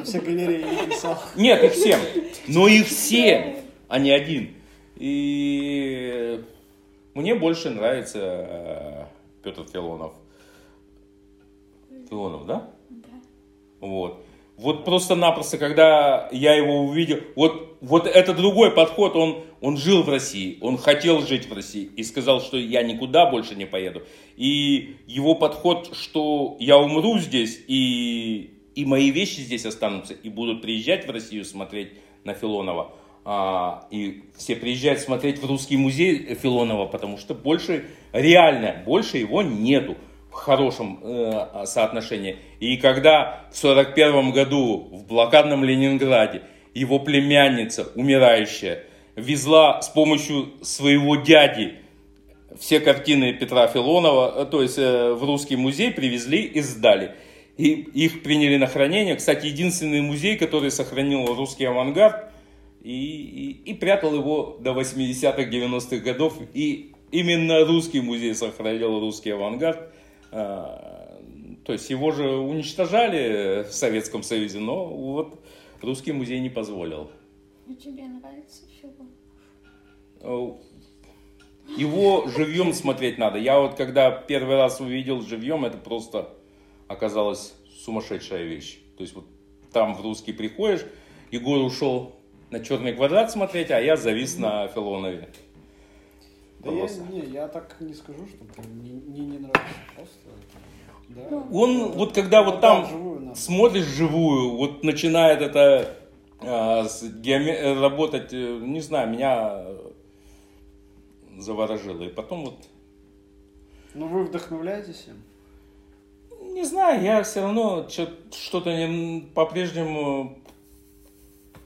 Все галереи писал. Нет, их всем. Но их все, а не один. И мне больше нравится э, Петр Филонов. Филонов, да? Да. Вот. Вот просто-напросто, когда я его увидел, вот, вот это другой подход, он, он жил в России, он хотел жить в России и сказал, что я никуда больше не поеду. И его подход, что я умру здесь, и, и мои вещи здесь останутся, и будут приезжать в Россию смотреть на Филонова. А, и все приезжают смотреть в русский музей Филонова, потому что больше, реально, больше его нету в хорошем э, соотношении. И когда в 1941 году в блокадном Ленинграде его племянница, умирающая, везла с помощью своего дяди все картины Петра Филонова, э, то есть э, в русский музей привезли и сдали. И их приняли на хранение. Кстати, единственный музей, который сохранил русский авангард, и, и, и прятал его до 80-х, 90-х годов. И именно русский музей сохранил русский авангард. А, то есть его же уничтожали в Советском Союзе, но вот русский музей не позволил. И тебе нравится фильм? Его живьем смотреть надо. Я вот когда первый раз увидел живьем, это просто оказалось сумасшедшая вещь. То есть вот там в русский приходишь, Егор ушел на черный квадрат смотреть, а я завис на Филонове. Да я, не, я так не скажу, что мне не, не нравится. Просто, да. Ну, Он вот когда вот там живую, смотришь живую, вот начинает это а, с геоме... работать, э, не знаю, меня заворожило. И потом вот... Ну вы вдохновляетесь им? Не знаю, я все равно что-то не, по-прежнему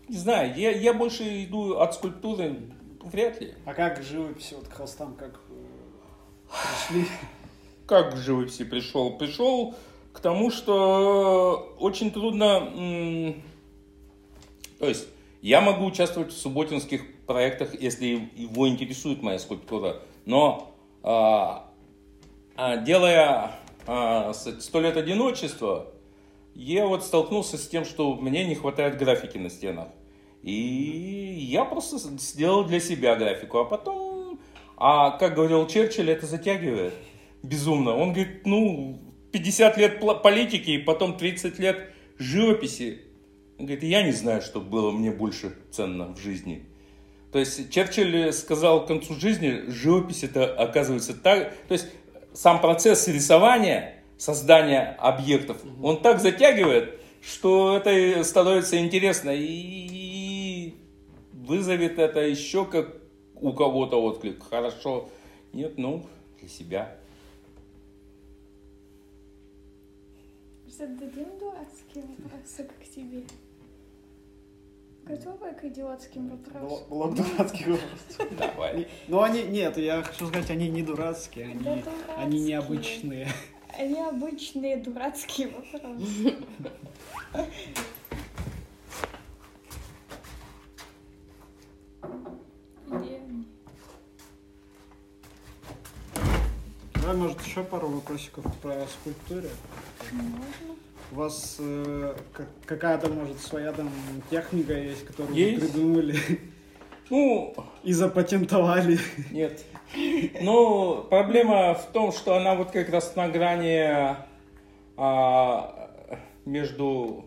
не знаю, я, я больше иду от скульптуры, вряд ли. А как к живописи, вот к холстам, как э, пришли? Как к живописи пришел? Пришел к тому, что очень трудно... То есть, я могу участвовать в субботинских проектах, если его интересует моя скульптура, но а, а, делая а, «Сто лет одиночества», я вот столкнулся с тем, что мне не хватает графики на стенах. И я просто сделал для себя графику, а потом, а как говорил Черчилль, это затягивает безумно. Он говорит, ну, 50 лет политики и потом 30 лет живописи. Он говорит, я не знаю, что было мне больше ценно в жизни. То есть Черчилль сказал к концу жизни, живопись это оказывается так, то есть сам процесс рисования, создания объектов, он так затягивает, что это становится интересно и вызовет это еще как у кого-то отклик. Хорошо. Нет, ну, для себя. Зададим дурацкие вопросы к тебе. Готовы к идиотским вопросам? Блок дурацких вопросов. Давай. Ну они, нет, я хочу сказать, они не дурацкие, они, Да они необычные. Они обычные дурацкие вопросы. Давай, может, еще пару вопросиков про скульптуры. У вас э, как- какая-то, может, своя там техника есть, которую Есть. вы придумали Ну, и запатентовали? Нет. Ну, проблема в том, что она вот как раз на грани а, между,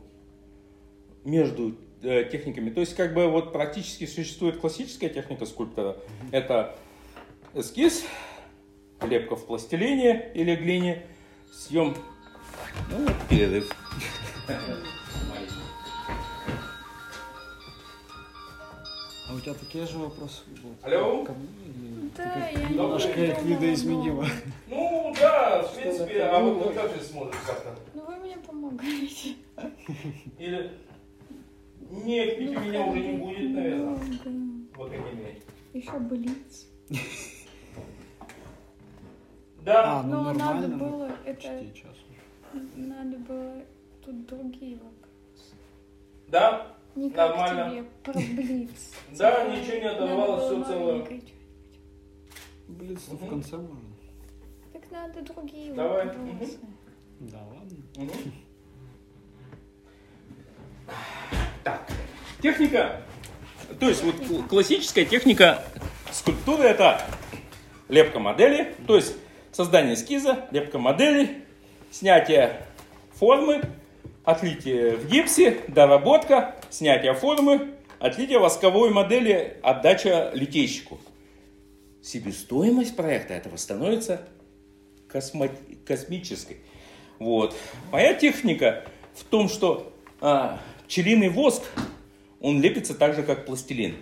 между э, техниками. То есть, как бы вот практически существует классическая техника скульптора. Это эскиз, лепка в пластилине или глине, съем, ну, вот перерыв. А у тебя такие же вопросы будут? Алло? Ко мне или Да, ты как- я немножко не их видоизменила? Ну, да, в принципе, а вот вы как же смотрите как-то? Ну вы мне помогаете. Или... Нет, пить у меня уже не будет, наверное. Вот такими. Еще блиц. Да, А, ну Но надо нормально. ну, было это, Почти час. Надо было тут другие вопросы. да, Не как Нормально. тебе про блиц. Да, ничего не отдавалось, всё целое. Блин, в конце можно. Так надо другие Давай, вопросы. Да ладно. Так, техника, то есть вот кл- классическая техника скульптуры это лепка модели, то есть создание эскиза, лепка модели, снятие формы, отлитие в гипсе, доработка, снятие формы, отлитие восковой модели, отдача литейщику. Себестоимость проекта этого становится космо- космической. Вот. Моя техника в том, что а, пчелиный воск, он лепится так же, как пластилин.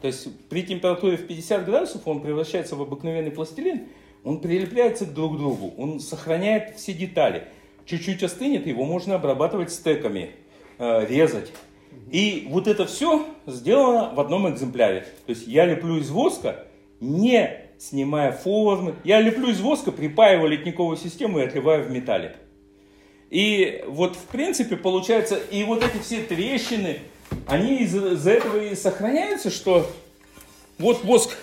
То есть при температуре в 50 градусов он превращается в обыкновенный пластилин, он прилепляется друг к другу, он сохраняет все детали. Чуть-чуть остынет, его можно обрабатывать стеками, э, резать. И вот это все сделано в одном экземпляре. То есть я леплю из воска, не снимая формы. Я леплю из воска, припаиваю ледниковую систему и отливаю в металле. И вот в принципе получается, и вот эти все трещины, они из-за этого и сохраняются, что вот воск,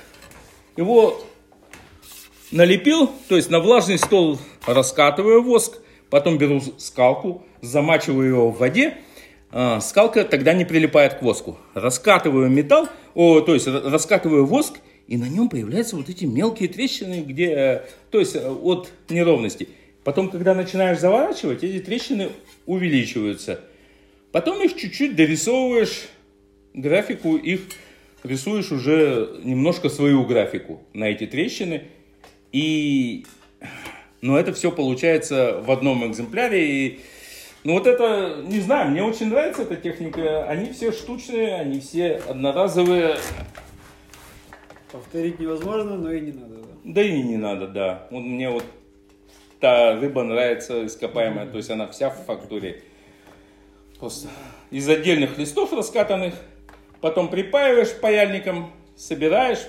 его налепил, то есть на влажный стол раскатываю воск, потом беру скалку, замачиваю его в воде, а, скалка тогда не прилипает к воску. Раскатываю металл, о, то есть ра- раскатываю воск, и на нем появляются вот эти мелкие трещины, где, э, то есть э, от неровности. Потом, когда начинаешь заворачивать, эти трещины увеличиваются. Потом их чуть-чуть дорисовываешь, графику их рисуешь уже немножко свою графику на эти трещины. И, но это все получается в одном экземпляре. И, ну вот это, не знаю, мне очень нравится эта техника. Они все штучные, они все одноразовые. Повторить невозможно, но и не надо, да. Да и не надо, да. Вот мне вот та рыба нравится ископаемая, то есть она вся в фактуре. Просто из отдельных листов раскатанных, потом припаиваешь паяльником, собираешь,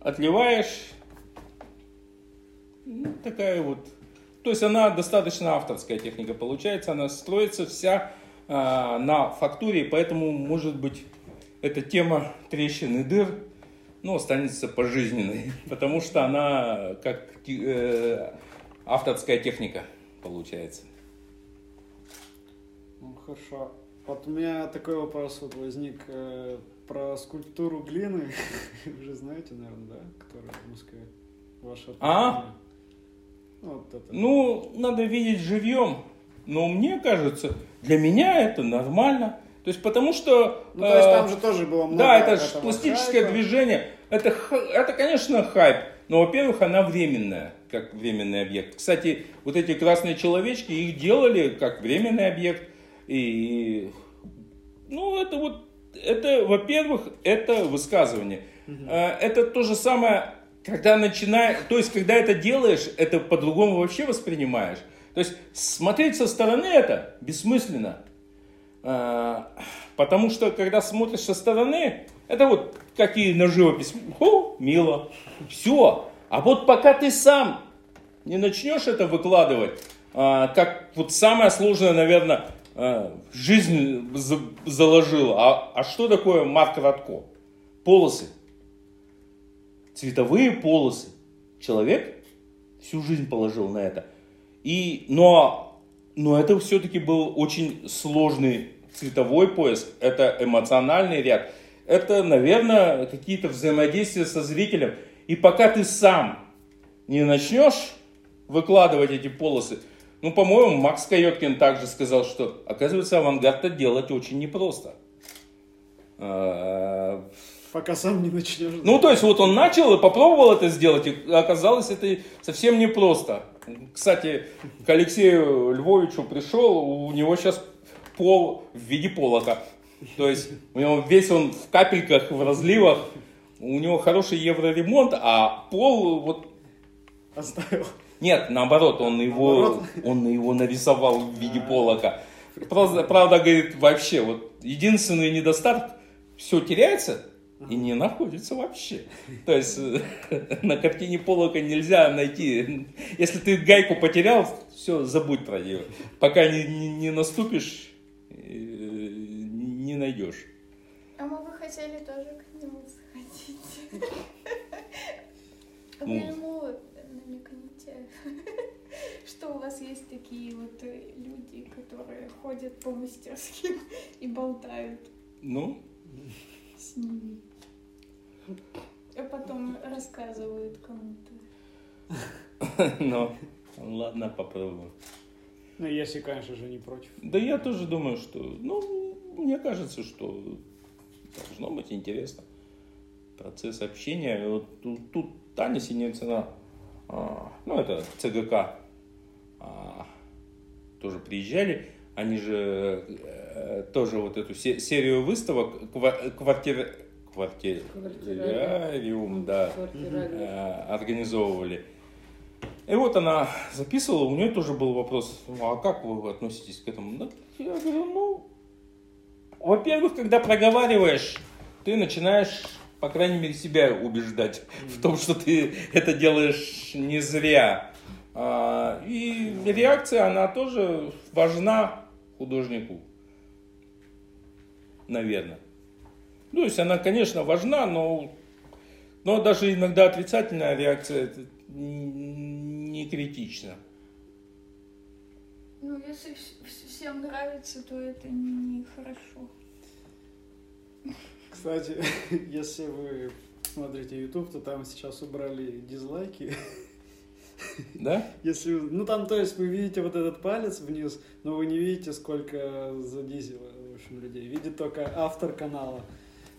отливаешь. Ну, такая вот. То есть она достаточно авторская техника получается, она строится вся а, на фактуре, поэтому, может быть, эта тема трещин и дыр, ну, останется пожизненной, потому что она как э, авторская техника получается. Ну, хорошо. Вот у меня такой вопрос вот возник э, про скульптуру глины. Вы же знаете, наверное, да? Которая в Москве. Ваша А? Ну, Вот это. Ну, надо видеть живьем. Но мне кажется, для меня это нормально. То есть потому что... Ну, то есть э, там же тоже было много Да, это же пластическое хайпа. движение. Это, это, конечно, хайп. Но, во-первых, она временная, как временный объект. Кстати, вот эти красные человечки, их делали как временный объект. И, ну, это вот, это, во-первых, это высказывание. Э, Это то же самое, когда начинаешь, то есть, когда это делаешь, это по-другому вообще воспринимаешь. То есть, смотреть со стороны это бессмысленно. А, Потому что, когда смотришь со стороны, это вот какие на живопись. О, мило. Все. А вот пока ты сам не начнешь это выкладывать, а, как вот самое сложное, наверное, а, жизнь за- заложила. А, а что такое Марк Радко? Полосы. Цветовые полосы. Человек всю жизнь положил на это. И, но, но это все-таки был очень сложный цветовой поиск, это эмоциональный ряд, это, наверное, какие-то взаимодействия со зрителем. И пока ты сам не начнешь выкладывать эти полосы, ну, по-моему, Макс Кайоткин также сказал, что, оказывается, авангард-то делать очень непросто. Пока сам не начнешь. ну, то есть, вот он начал и попробовал это сделать, и оказалось, это совсем непросто. Кстати, к Алексею Львовичу пришел, у него сейчас пол в виде полока. То есть, у него весь он в капельках, в разливах, у него хороший евроремонт, а пол вот Оставил. нет, наоборот, он его, Наоборот? он его нарисовал в виде полока. Правда, правда, говорит, вообще, вот единственный недостаток, все теряется и не находится вообще. То есть э, на картине полока нельзя найти. Если ты гайку потерял, все, забудь про нее. Пока не, не- не наступишь, э, не найдешь. А мы бы хотели тоже к нему сходить. А Ну. вы ему намекните, что у вас есть такие вот э, люди, которые ходят по мастерским и болтают Ну, с ними. А потом рассказывают кому-то. но ладно, попробуем. Ну, если, конечно же, не против. Да я тоже думаю, что, ну, мне кажется, что должно быть интересно. Процесс общения. Вот тут, тут Таня Синицына, а, ну, это ЦГК, а, тоже приезжали. Они же э, тоже вот эту се- серию выставок ква- квартир... Квартир... Квартирариум. да, э, организовывали. И вот она записывала, у нее тоже был вопрос, ну, а как вы относитесь к этому? Я говорю, ну, во-первых, когда проговариваешь, ты начинаешь, по крайней мере, себя убеждать в том, что ты это делаешь не зря. А, И реакция, она тоже важна художнику, наверное. Ну, то есть она, конечно, важна, но, но даже иногда отрицательная реакция не критично. Ну, если вс- вс- всем нравится, то это нехорошо. Кстати, если вы смотрите YouTube, то там сейчас убрали дизлайки. Да? Если, вы- ну там, то есть вы видите вот этот палец вниз, но вы не видите, сколько задизило, в общем, людей. Видит только автор канала.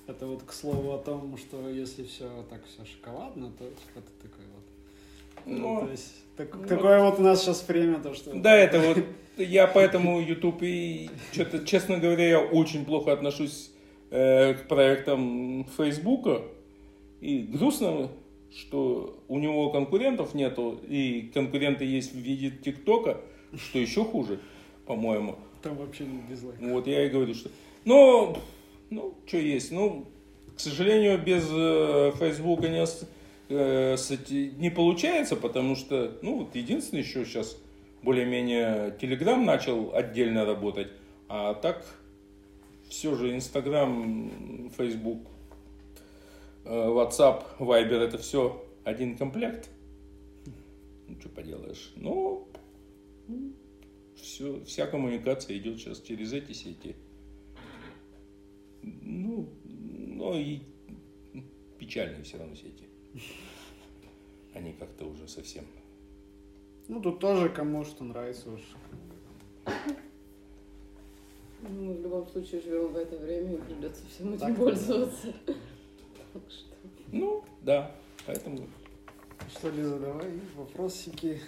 Это вот к слову о том, что если все так все шоколадно, то типа ты такой вот. Ну, то есть так- ну, такое вот у нас сейчас время, то что. Да, это вот я поэтому YouTube и что-то, честно говоря, я очень плохо отношусь э, к проектам Фейсбука. И грустно, что у него конкурентов нету, и конкуренты есть в виде ТикТока, что еще хуже, по-моему. Там вообще не дизлайк. Вот я и говорю, что... Ну, ну, что есть. Ну, к сожалению, без э, Фейсбука не, э, не получается, потому что, ну, вот единственный еще сейчас более-менее Телеграм начал отдельно работать, а так все же Инстаграм, Фейсбук, э, WhatsApp, Viber это все один комплект. Ну, что поделаешь. Ну, все, вся коммуникация идет сейчас через эти сети. Ну, но и печальные все равно сети. Они как-то уже совсем. Ну, тут тоже кому что нравится уж. Ну, в любом случае живем в это время и придется всем этим Так. пользоваться. Так что... Ну, да, поэтому Что, Лиза, давай вопросики.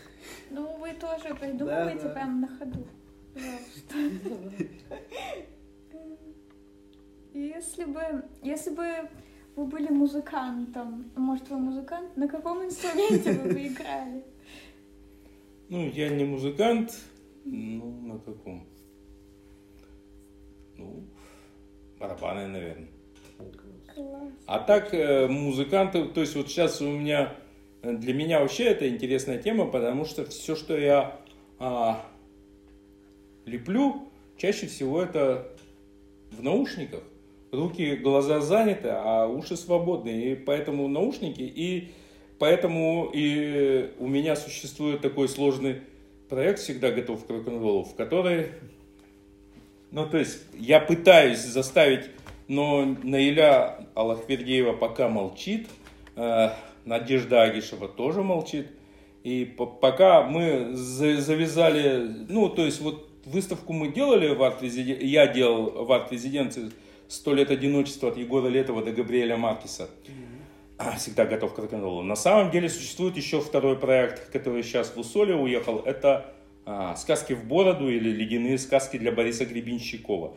Ну, вы тоже придумываете Да, да. прямо на ходу. Пожалуйста. Если бы, если бы вы были музыкантом, может, вы музыкант, на каком инструменте вы бы играли? Ну, я не музыкант. Ну, на каком? Ну, барабаны, наверное. Класс. А так, э, музыканты, то есть вот сейчас у меня, э, для меня вообще это интересная тема, потому что все, что я а, леплю, чаще всего это в наушниках. Руки, глаза заняты, а уши свободны. И поэтому наушники, и поэтому и у меня существует такой сложный проект «Всегда готов к рок-н-роллу», в который ну, то есть я пытаюсь заставить, но Наиля Аллахвердеева пока молчит, э, Надежда Агишева тоже молчит. И по- пока мы за- завязали, ну, то есть вот выставку мы делали в арт-резиденции, я делал в арт-резиденции «Сто лет одиночества» от Егора Летова до Габриэля Маркиса. Всегда готов к рок-н-роллу. На самом деле существует еще второй проект, который сейчас в Усоле уехал. Это а, «Сказки в бороду» или «Ледяные сказки» для Бориса Гребенщикова.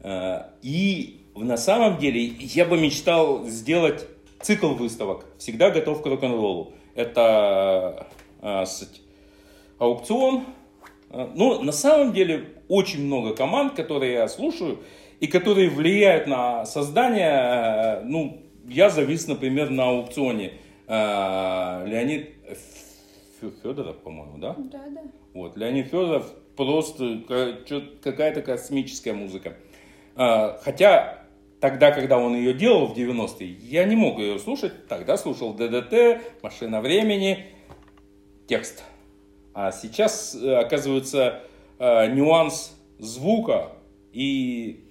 А, И на самом деле я бы мечтал сделать цикл выставок «Всегда готов к рок-н-роллу». Это а, суть, аукцион. А, Ну, на самом деле очень много команд, которые я слушаю и которые влияют на создание. э, Ну, я завис, например, на аукционе э, Леонид Федоров, по-моему, да? Да, да. Вот, Леонид Федоров просто какая-то космическая музыка. А, Хотя тогда, когда он ее делал в 90-е, я не мог ее слушать. Тогда слушал ДДТ, Машина времени, текст. А сейчас, э, оказывается, э, нюанс звука и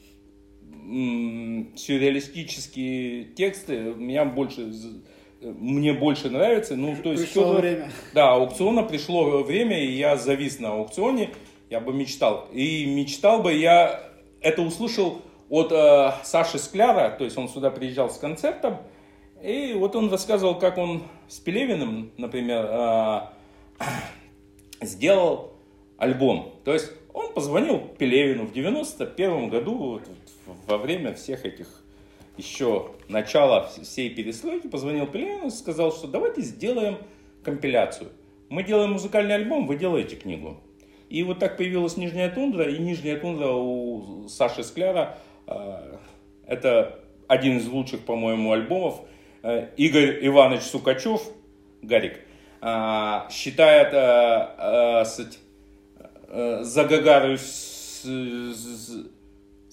сюрреалистические тексты меня больше, з- мне больше нравятся. Ну, то есть Пришло Фёдоров- время. да, аукциона пришло время, и я завис на аукционе. Я бы мечтал. И мечтал бы я, это услышал от э, Саши Скляра, то есть он сюда приезжал с концертом, и вот он рассказывал, как он с Пелевиным, например, э, сделал альбом. То есть он позвонил Пелевину в 91 году, вот, во время всех этих еще начала всей перестройки, позвонил Пелевину и сказал, что давайте сделаем компиляцию. Мы делаем музыкальный альбом, вы делаете книгу. И вот так появилась Нижняя тундра, и Нижняя тундра у Саши Скляра, э, это один из лучших, по-моему, альбомов. Э, Игорь Иванович Сукачев, Гарик, э, считает за Гагару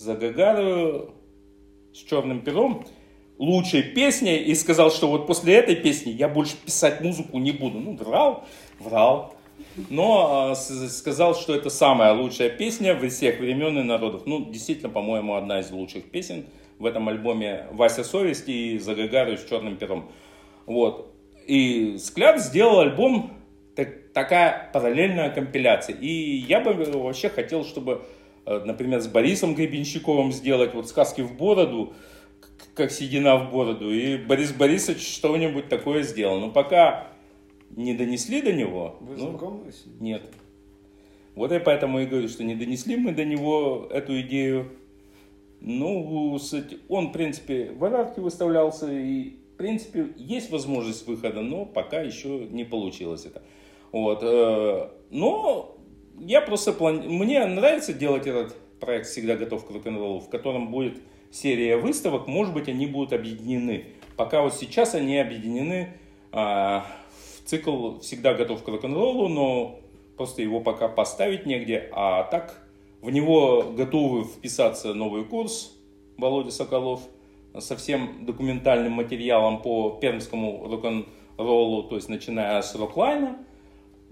за Гагару с черным пером лучшей песней и сказал, что вот после этой песни я больше писать музыку не буду. Ну, врал, врал. Но а, сказал, что это самая лучшая песня во всех времен и народов. Ну, действительно, по-моему, одна из лучших песен в этом альбоме Вася Совесть и За Гагару с черным пером. Вот. И Скляр сделал альбом, так- такая параллельная компиляция. И я бы вообще хотел, чтобы, например, с Борисом Гребенщиковым сделать вот сказки в бороду, как седина в бороду, и Борис Борисович что-нибудь такое сделал. Но пока не донесли до него. Вы ну, знакомы с ним? нет. Вот я поэтому и говорю, что не донесли мы до него эту идею. Ну, он, в принципе, в Арарке выставлялся, и, в принципе, есть возможность выхода, но пока еще не получилось это. Вот. э, Но я просто плани... Мне нравится делать этот проект «Всегда готов к рок-н-роллу», в котором будет серия выставок, может быть, они будут объединены. Пока вот сейчас они объединены а, в цикл «Всегда готов к рок-н-роллу», но просто его пока поставить негде, а так в него готовы вписаться новый курс Володя Соколов со всем документальным материалом по пермскому рок-н-роллу, то есть начиная с роклайна.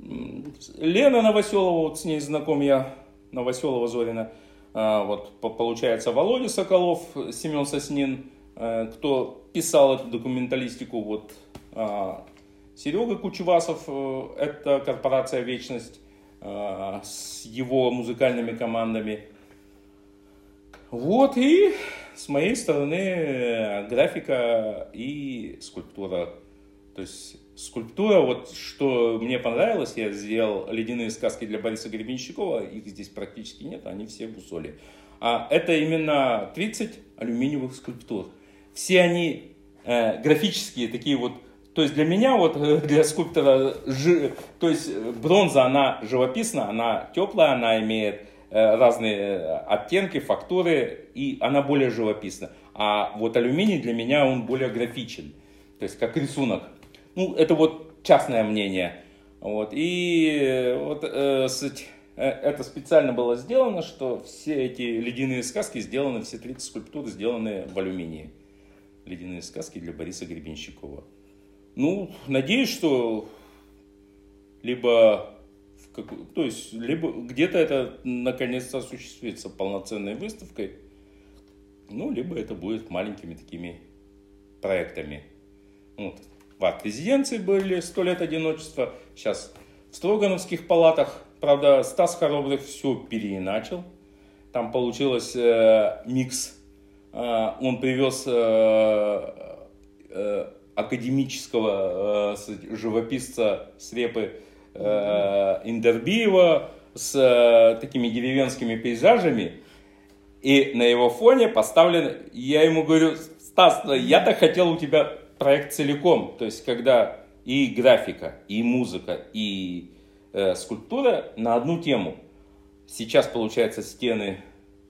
Лена Новоселова, вот с ней знаком я Новоселова Зорина. А, вот получается Володя Соколов, Семен Соснин, э, кто писал эту документалистику, вот а, Серега Кучевасов, э, это корпорация «Вечность» а, с его музыкальными командами. Вот, и с моей стороны э, графика и скульптура. То есть скульптура, вот что мне понравилось, я сделал ледяные сказки для Бориса Гребенщикова, их здесь практически нет, они все в Усоле. А это именно 30 алюминиевых скульптур. Все они э, графические, такие вот, то есть для меня, вот э, для скульптора, жи, то есть бронза, она живописна, она теплая, она имеет э, разные э, оттенки, фактуры, и она более живописна. А вот алюминий для меня, он более графичен, то есть как рисунок. Ну, это вот частное мнение. Вот. И вот э, э, это специально было сделано, что все эти ледяные сказки сделаны, все 30 скульптур сделаны в алюминии. Ледяные сказки для Бориса Гребенщикова. Ну, надеюсь, что либо в как, то есть либо где-то это наконец-то осуществится полноценной выставкой, ну, либо это будет маленькими такими проектами. Вот в арт-резиденции были «Сто лет одиночества», сейчас в Строгановских палатах. Правда, Стас Хоробрых все переиначил. Там получилось э, микс. Э, он привез э, э, академического э, живописца с репы э, Индербиева с э, такими деревенскими пейзажами. И на его фоне поставлен, я ему говорю, Стас, я-то хотел у тебя проект целиком, то есть когда и графика, и музыка, и э, скульптура на одну тему. Сейчас получается стены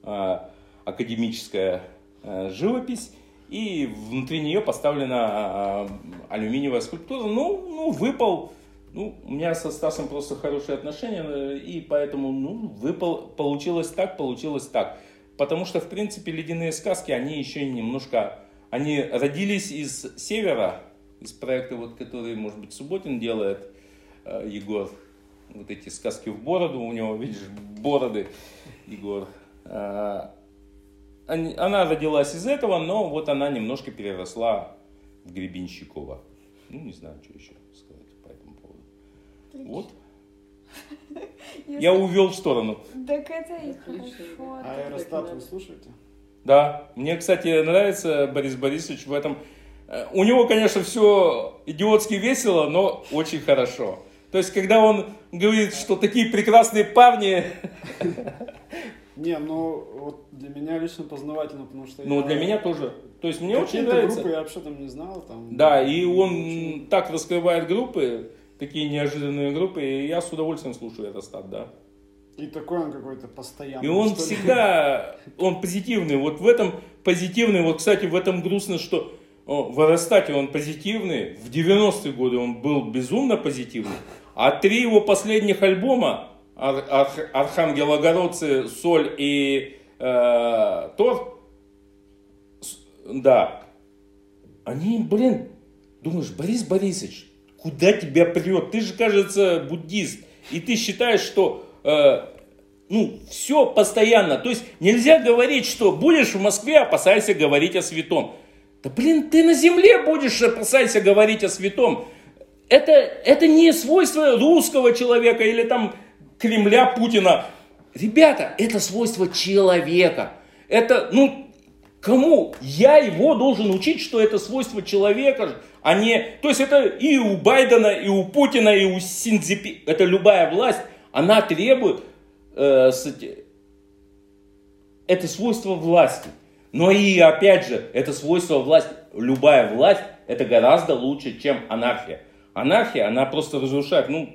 э, академическая э, живопись, и внутри нее поставлена э, алюминиевая скульптура. Ну, ну, выпал. Ну, у меня со Стасом просто хорошие отношения, э, и поэтому, ну, выпал, получилось так, получилось так. Потому что, в принципе, ледяные сказки, они еще немножко они родились из севера, из проекта, вот, который, может быть, Субботин делает, э, Егор. Вот эти сказки в бороду, у него, видишь, бороды, Егор. Э, она родилась из этого, но вот она немножко переросла в Гребенщикова. Ну, не знаю, что еще сказать по этому поводу. Отлично. Вот. Я увел в сторону. Так это и хорошо. А Аэростат вы слушаете? Да, мне, кстати, нравится Борис Борисович в этом. Э, у него, конечно, все идиотски весело, но очень хорошо. То есть, когда он говорит, что такие прекрасные парни... Не, ну вот для меня лично познавательно, потому что Ну, я... для меня тоже. То есть, мне очень нравится. группы я вообще там не знал. Там, да, и он так раскрывает группы, такие неожиданные группы, и я с удовольствием слушаю этот стат, да. И такой он какой-то постоянный. И он всегда, он позитивный. Вот в этом позитивный, вот, кстати, в этом грустно, что о, в он позитивный, в 90-е годы он был безумно позитивный, а три его последних альбома, Ар Ар Архангел Огородцы, Соль и э, Тор, да, они, блин, думаешь, Борис Борисович, куда тебя прет? Ты же, кажется, буддист, и ты считаешь, что э, ну, все постоянно. То есть нельзя говорить, что будешь в Москве, опасайся говорить о святом. Да блин, ты на земле будешь, опасайся говорить о святом. Это, это не свойство русского человека или там Кремля, Путина. Ребята, это свойство человека. Это, ну, кому? Я его должен учить, что это свойство человека, а не... То есть это и у Байдена, и у Путина, и у Синдзипи. Это любая власть она требует э, это свойство власти. Но и опять же, это свойство власти, любая власть, это гораздо лучше, чем анархия. Анархия, она просто разрушает. Ну,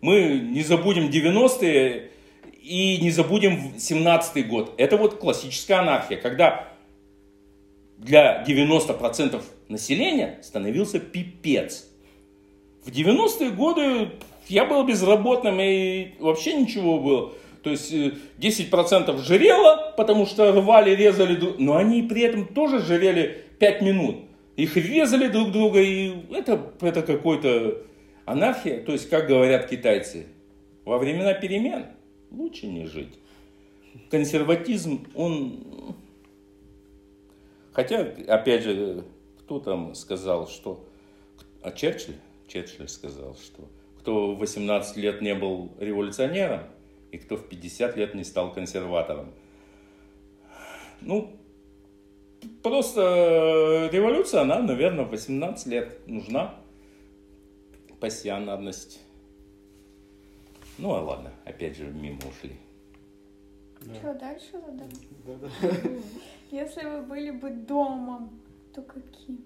мы не забудем 90-е и не забудем 17-й год. Это вот классическая анархия, когда для 90% населения становился пипец. В 90-е годы я был безработным и вообще ничего было. То есть 10% э, жирело, потому что рвали, резали, но они при этом тоже жрели 5 минут. Их резали друг друга, и это, это какой-то анархия. То есть, как говорят китайцы, во времена перемен лучше не жить. Консерватизм, он... Хотя, опять же, кто там сказал, что... А Черчилль? Черчилль сказал, что кто в 18 лет не был революционером, и кто в 50 лет не стал консерватором. Ну, просто революция, она, наверное, в 18 лет нужна. Пассионарность. Ну, а ладно, опять же, мимо ушли. Что дальше задам? Если вы были бы домом, то каким?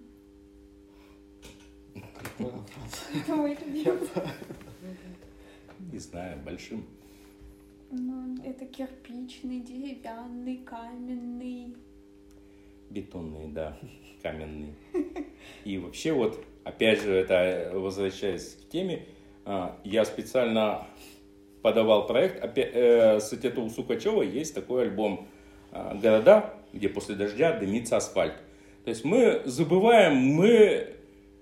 Не знаю, большим. Ну, это кирпичный, деревянный, каменный. Бетонные, да, каменные. И вообще вот, опять же, это возвращаясь к теме, а, я специально подавал проект, э, с Тету Сукачева есть такой альбом а, «Города», где после дождя дымится асфальт. То есть мы забываем, мы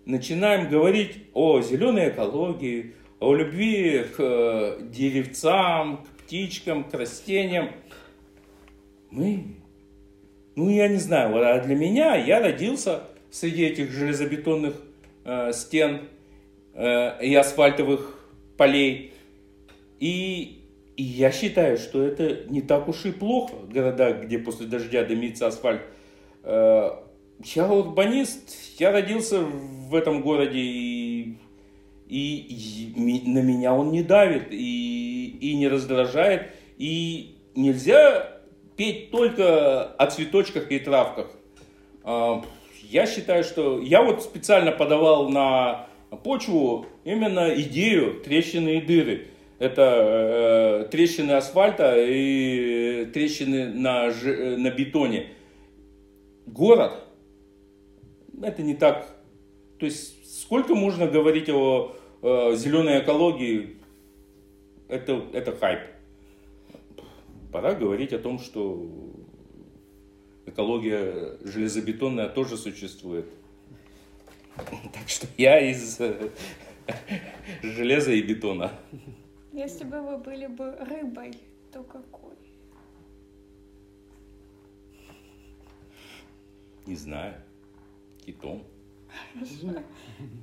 начинаем говорить о зеленой экологии, о любви к э, деревцам, к птичкам, к растениям. Мы, ну я не знаю, а для меня я родился среди этих железобетонных э, стен э, и асфальтовых полей. И, и я считаю, что это не так уж и плохо, города, где после дождя дымится асфальт. Э, я урбанист, я родился в этом городе, и, и, и на меня он не давит, и, и не раздражает, и нельзя петь только о цветочках и травках. А, я считаю, что я вот специально подавал на почву именно идею трещины и дыры. Это э, трещины асфальта и трещины на, ж, на бетоне. Город это не так. То есть сколько можно говорить о э, зеленой экологии, это, это хайп. Пора говорить о том, что экология железобетонная тоже существует. Так что я из э, железа и бетона. Если бы вы были бы рыбой, то какой? Не знаю китом. Хорошо.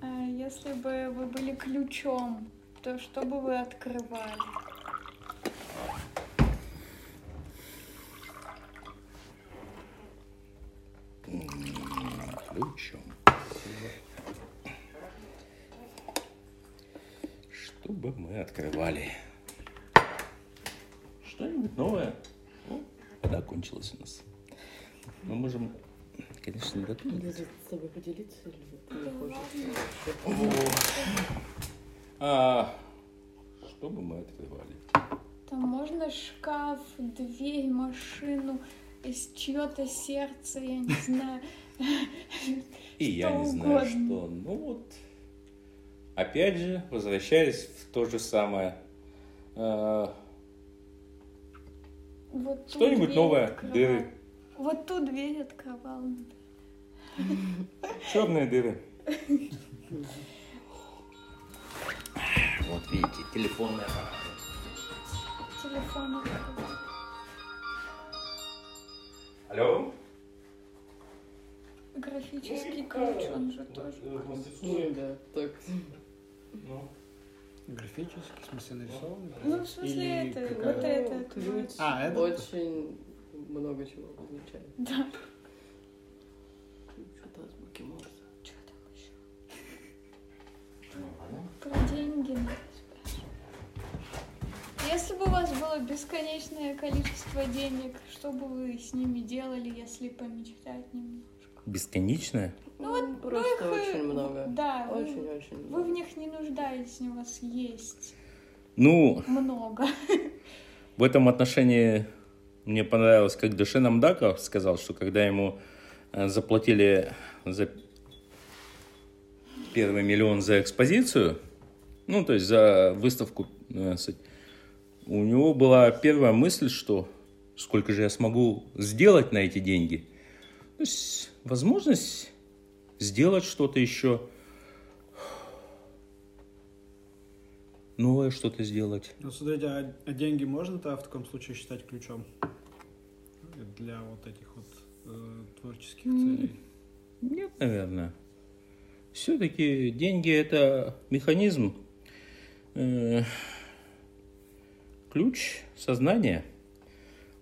А если бы вы были ключом, то что бы вы открывали? Ключом. Что бы мы открывали? Что-нибудь новое. Ну, когда кончилось у нас. Мы можем конечно, не Или с тобой поделиться, или ты не хочешь? А, что бы мы открывали? Там можно шкаф, дверь, машину, из чье-то сердце, я не знаю. И я не знаю, что. Ну вот, опять же, возвращаясь в то же самое. А, Что-нибудь новое, дыры. Вот ту дверь открывал, например. Черные дыры. Вот видите, телефонный аппарат. Телефонный Алло? Графический ключ, он же тоже. Ну да, так. Ну. Графический, в смысле нарисованный? Ну, в смысле, Или это, какая? вот это. Ключ А, это? очень много чего означает. Да. Что-то азбуки Морзе. Что там еще? Про деньги надо спрашивать. Если бы у вас было бесконечное количество денег, что бы вы с ними делали, если помечтать немножко? Бесконечное? Ну вот, Просто ну, их, очень много. Да, вы- Очень-очень Вы много. в них не нуждаетесь, у вас есть Ну, много. в этом отношении мне понравилось, как Дашен Амдаков сказал, что когда ему э, заплатили за первый миллион за экспозицию, ну, то есть за выставку, э, у него была первая мысль, что сколько же я смогу сделать на эти деньги. То есть возможность сделать что-то еще. новое что-то сделать. Ну, смотрите, а, а деньги можно-то в таком случае считать ключом для вот этих вот э, творческих целей? Нет, наверное. Все-таки деньги это механизм, э, ключ сознания.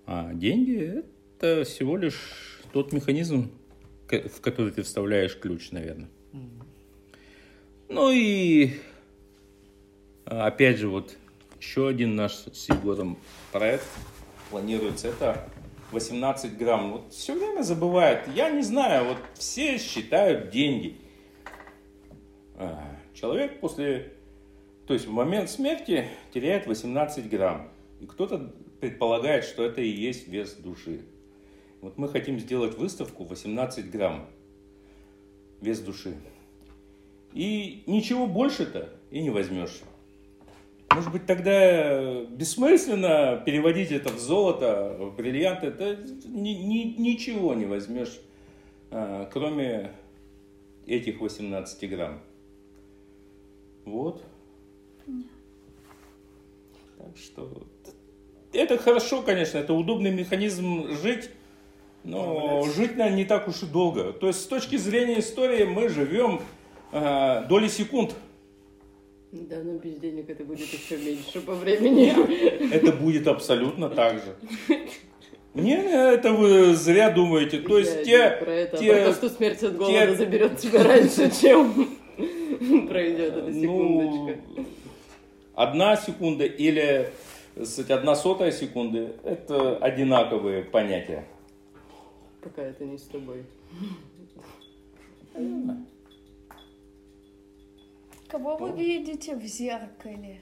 А деньги это всего лишь тот механизм, в который ты вставляешь ключ, наверное. Ну и а, опять же, вот еще один наш с Егором проект планируется. Это 18 грамм. Вот все время забывают. Я не знаю, вот все считают деньги. А, Человек после, то есть в момент смерти теряет 18 грамм. И кто-то предполагает, что это и есть вес души. Вот мы хотим сделать выставку 18 грамм. Вес души. И ничего больше-то и не возьмешь. Может быть, тогда бессмысленно переводить это в золото, в бриллианты. Это ни- ни- ничего не возьмешь, а, кроме этих 18 грамм. Вот. Так что это хорошо, конечно, это удобный механизм жить, но жить нам не так уж и долго. То есть с точки зрения истории мы живем а, доли секунд. Да, но без денег это будет еще меньше по времени. Это будет абсолютно так же. Не, это вы зря думаете. То есть Я те, не про это, а те- про то, что смерть от голода те- заберет тебя раньше, чем пройдет эта ну, секундочка. Одна секунда или сказать, одна сотая секунды, это одинаковые понятия. Пока это не с тобой. Кого вы видите в зеркале?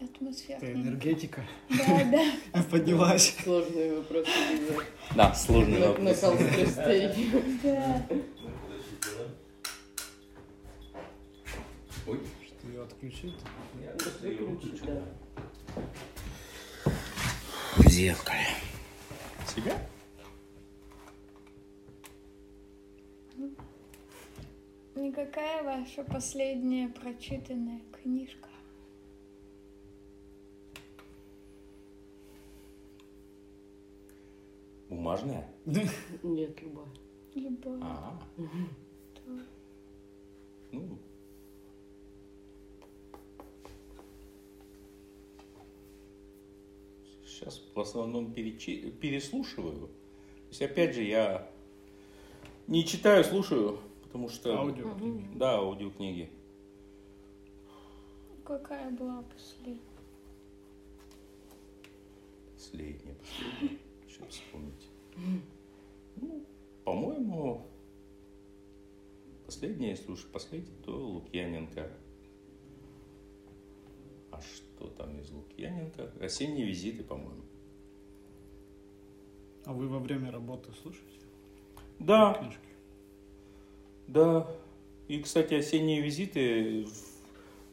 Атмосфера. Это энергетика Да, да. поднялась. Сложные вопросы. Да, сложный На- вопрос. Накал страстей. Да. Ой. Что ее отключить? Выключить, да. В зеркале. Себя? Никакая ваша последняя прочитанная книжка? Бумажная? Нет, любая. Любая. А. Ну. Сейчас в основном перечи- переслушиваю. То есть, опять же, я не читаю, слушаю, потому что... Аудио. Да, аудиокниги. Какая была последняя? Последняя, последняя. Сейчас вспомнить. Ну, по-моему, последняя, слушай, последняя, то Лукьяненко. А что там из Лукьяненко? Осенние визиты, по-моему. А вы во время работы слушаете Да, книжки? да. И, кстати, осенние визиты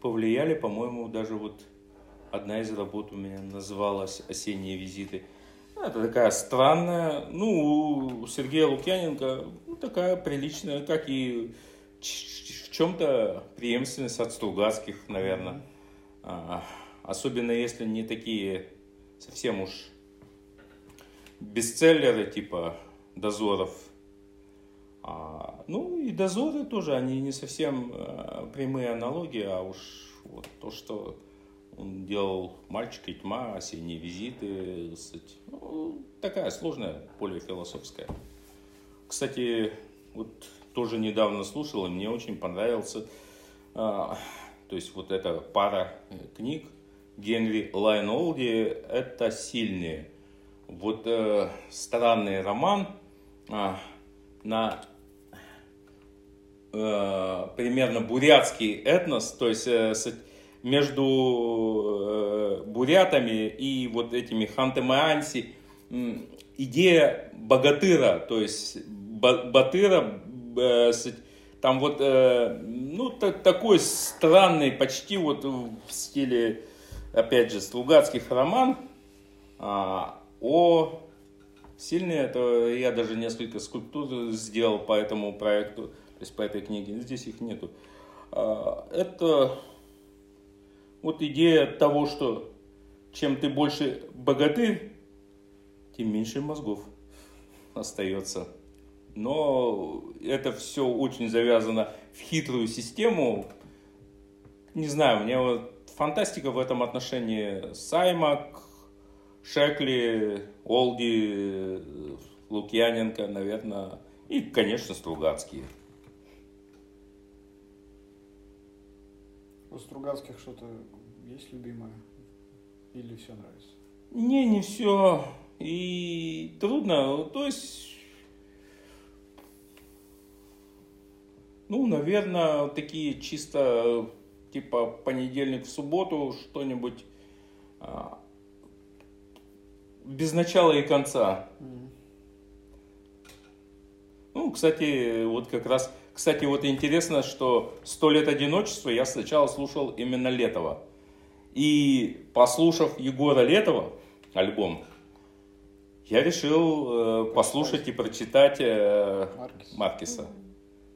повлияли, по-моему, даже вот одна из работ у меня называлась «Осенние визиты». Ну, Это такая странная, ну, у Сергея Лукьяненко ну, такая приличная, как и в чем-то преемственность от Стругацких, наверное. А, особенно если не такие совсем уж бестселлеры типа «Дозоров». А, ну и «Дозоры» тоже, они не совсем э, прямые аналогии, а уж вот то, что он делал «Мальчик и тьма», «Осенние визиты», ну, такая сложная, более философская. Кстати, вот тоже недавно слушал, и мне очень понравился, а, то есть вот эта пара э, книг Генри Лайнолди «Это сильные». Вот э, странный роман а, на э, примерно бурятский этнос, то есть э, с- между э, бурятами и вот этими ханты-маанси м, идея богатыра, то есть ба- батыра, э, там вот, э, ну, та- такой странный, почти вот в стиле, опять же, Стругацких роман, а, о сильные, это я даже несколько скульптур сделал по этому проекту, то есть по этой книге, здесь их нету. а, это вот идея того, что чем ты больше богатырь, тем меньше мозгов остается. Но это все очень завязано в хитрую систему. Не знаю, мне вот фантастика в этом отношении Саймак, Шекли, Олди, Лукьяненко, наверное, и, конечно, Стругацкие. У Стругацких что-то есть любимое? Или все нравится? Не, не все. И трудно. То есть, ну, наверное, такие чисто типа понедельник в субботу что-нибудь а, без начала и конца. Ну, кстати, вот как раз, кстати, вот интересно, что «Сто лет одиночества» я сначала слушал именно Летова. И послушав Егора Летова, альбом, я решил э, послушать и прочитать э, Маркис. Маркиса.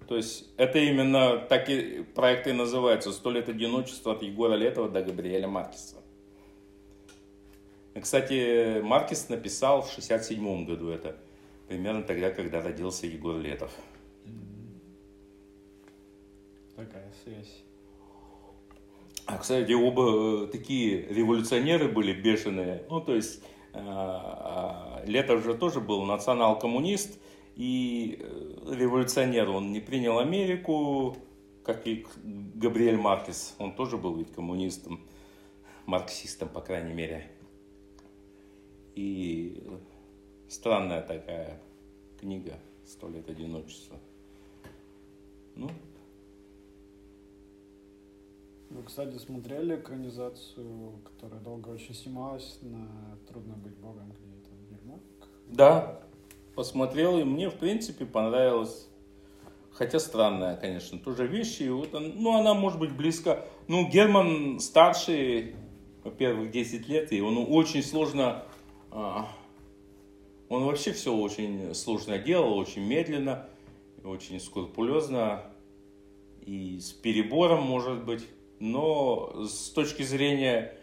То есть это именно так и проект и называется «Сто лет одиночества» от Егора Летова до Габриэля Маркиса. И, Кстати, Маркис написал в 67 году это, примерно тогда, когда родился Егор Летов. Такая связь. А, кстати, оба э, такие революционеры были бешеные. Ну, то есть, э, э, Летов же тоже был национал-коммунист и э, революционер. Он не принял Америку, как и Габриэль Маркес. Он тоже был ведь коммунистом, марксистом, по крайней мере. И странная такая книга «Сто лет одиночества». Ну, Вы, кстати, смотрели экранизацию, которая долго очень снималась на «Трудно быть богом», где это Ермак? Да, посмотрел, и мне, в принципе, понравилось. Хотя странная, конечно, тоже вещи. И Вот он- ну, она может быть близко. Ну, Герман старший, во-первых, 10 лет, и он очень сложно... а, он вообще все очень сложно делал, очень медленно, очень скрупулезно, и с перебором, может быть. Но с точки зрения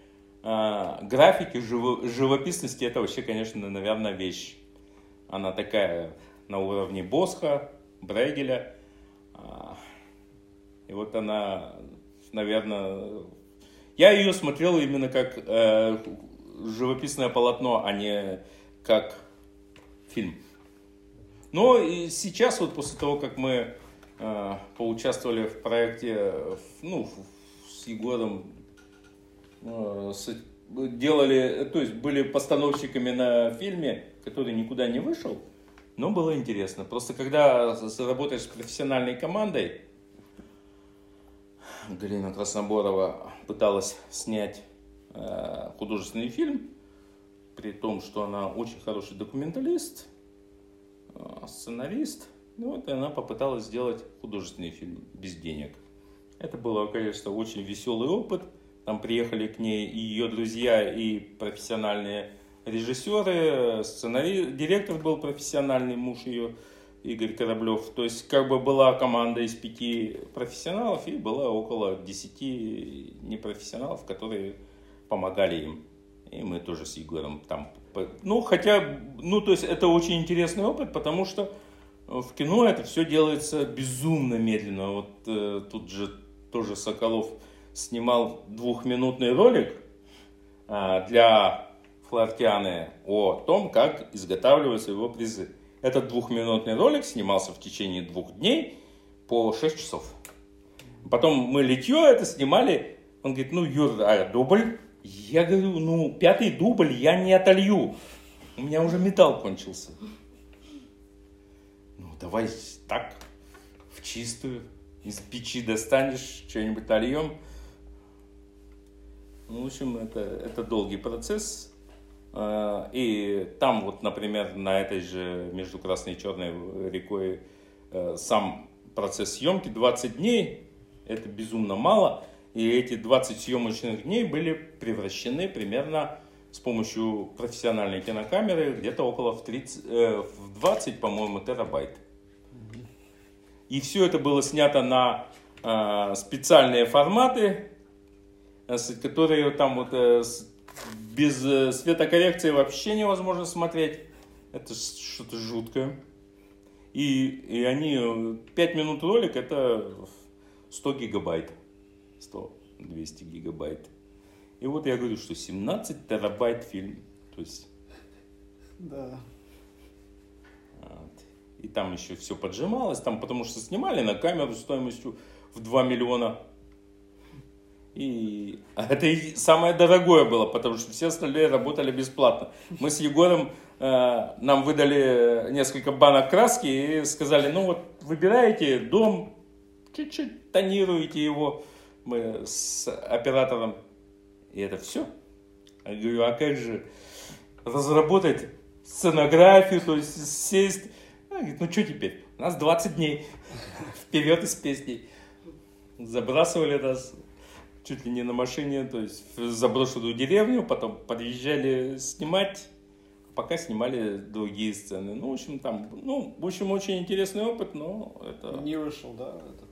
а, графики, живо- живописности, это вообще, конечно, наверное, вещь. Она такая на уровне Босха, Брейгеля. А, И вот она, наверное... Я ее смотрел именно как э, живописное полотно, а не как фильм. Но и сейчас, вот после того, как мы э, поучаствовали в проекте, э, ну, с Егором, э, с- делали, то есть были постановщиками на фильме, который никуда не вышел, но было интересно. Просто когда работаешь с профессиональной командой, Галина Красноборова пыталась снять э, художественный фильм, при том, что она очень хороший документалист, э, сценарист. Ну вот и она попыталась сделать художественный фильм без денег. Это было, конечно, очень веселый опыт. Там приехали к ней и ее друзья, и профессиональные режиссеры, сценарий, директор был профессиональный муж ее, Игорь Кораблев. То есть как бы была команда из пяти профессионалов и было около десяти непрофессионалов, которые помогали им. И мы тоже с Егором там... Ну, хотя, ну, то есть это очень интересный опыт, потому что в кино это все делается безумно медленно. Вот э, тут же тоже Соколов снимал двухминутный ролик а, для Флортианы о том, как изготавливаются его призы. Этот двухминутный ролик снимался в течение двух дней по 6 часов. Потом мы литье это снимали. Он говорит, ну, Юр, а дубль? Я говорю, ну, пятый дубль я не отолью. У меня уже металл кончился. Ну, давай так, в чистую. Из печи достанешь, что-нибудь нальем. Ну, в общем, это, это долгий процесс. А, И там вот, например, на этой же между Красной и Черной рекой э, сам процесс съемки 20 дней, это безумно мало. И эти 20 съемочных дней были превращены примерно с помощью профессиональной кинокамеры где-то около в, 30, э, в 20, по-моему, терабайт. И все это было снято на а, специальные форматы, которые там вот э, без э, светокоррекции вообще невозможно смотреть. Это что-то жуткое. И, и они, 5 минут ролик, это 100 гигабайт. 100-200 гигабайт. И вот я говорю, что 17 терабайт фильм. То есть, Да. вот. и там еще все поджималось, там потому что снимали на камеру стоимостью в 2 миллиона. И это и самое дорогое было, потому что все остальные работали бесплатно. Мы с Егором, э, нам выдали несколько банок краски и сказали, ну вот выбираете дом, чуть-чуть тонируете его. Мы с оператором, и это все. Я говорю, а как же разработать сценографию, то есть сесть. А, говорит, ну что теперь? У нас 20 дней. Вперед из песней. Забрасывали нас чуть ли не на машине, то есть в заброшенную деревню, потом подъезжали снимать, пока снимали другие сцены. Ну, в общем, там, ну, в общем, очень интересный опыт, но это... Не вышел, да, этот?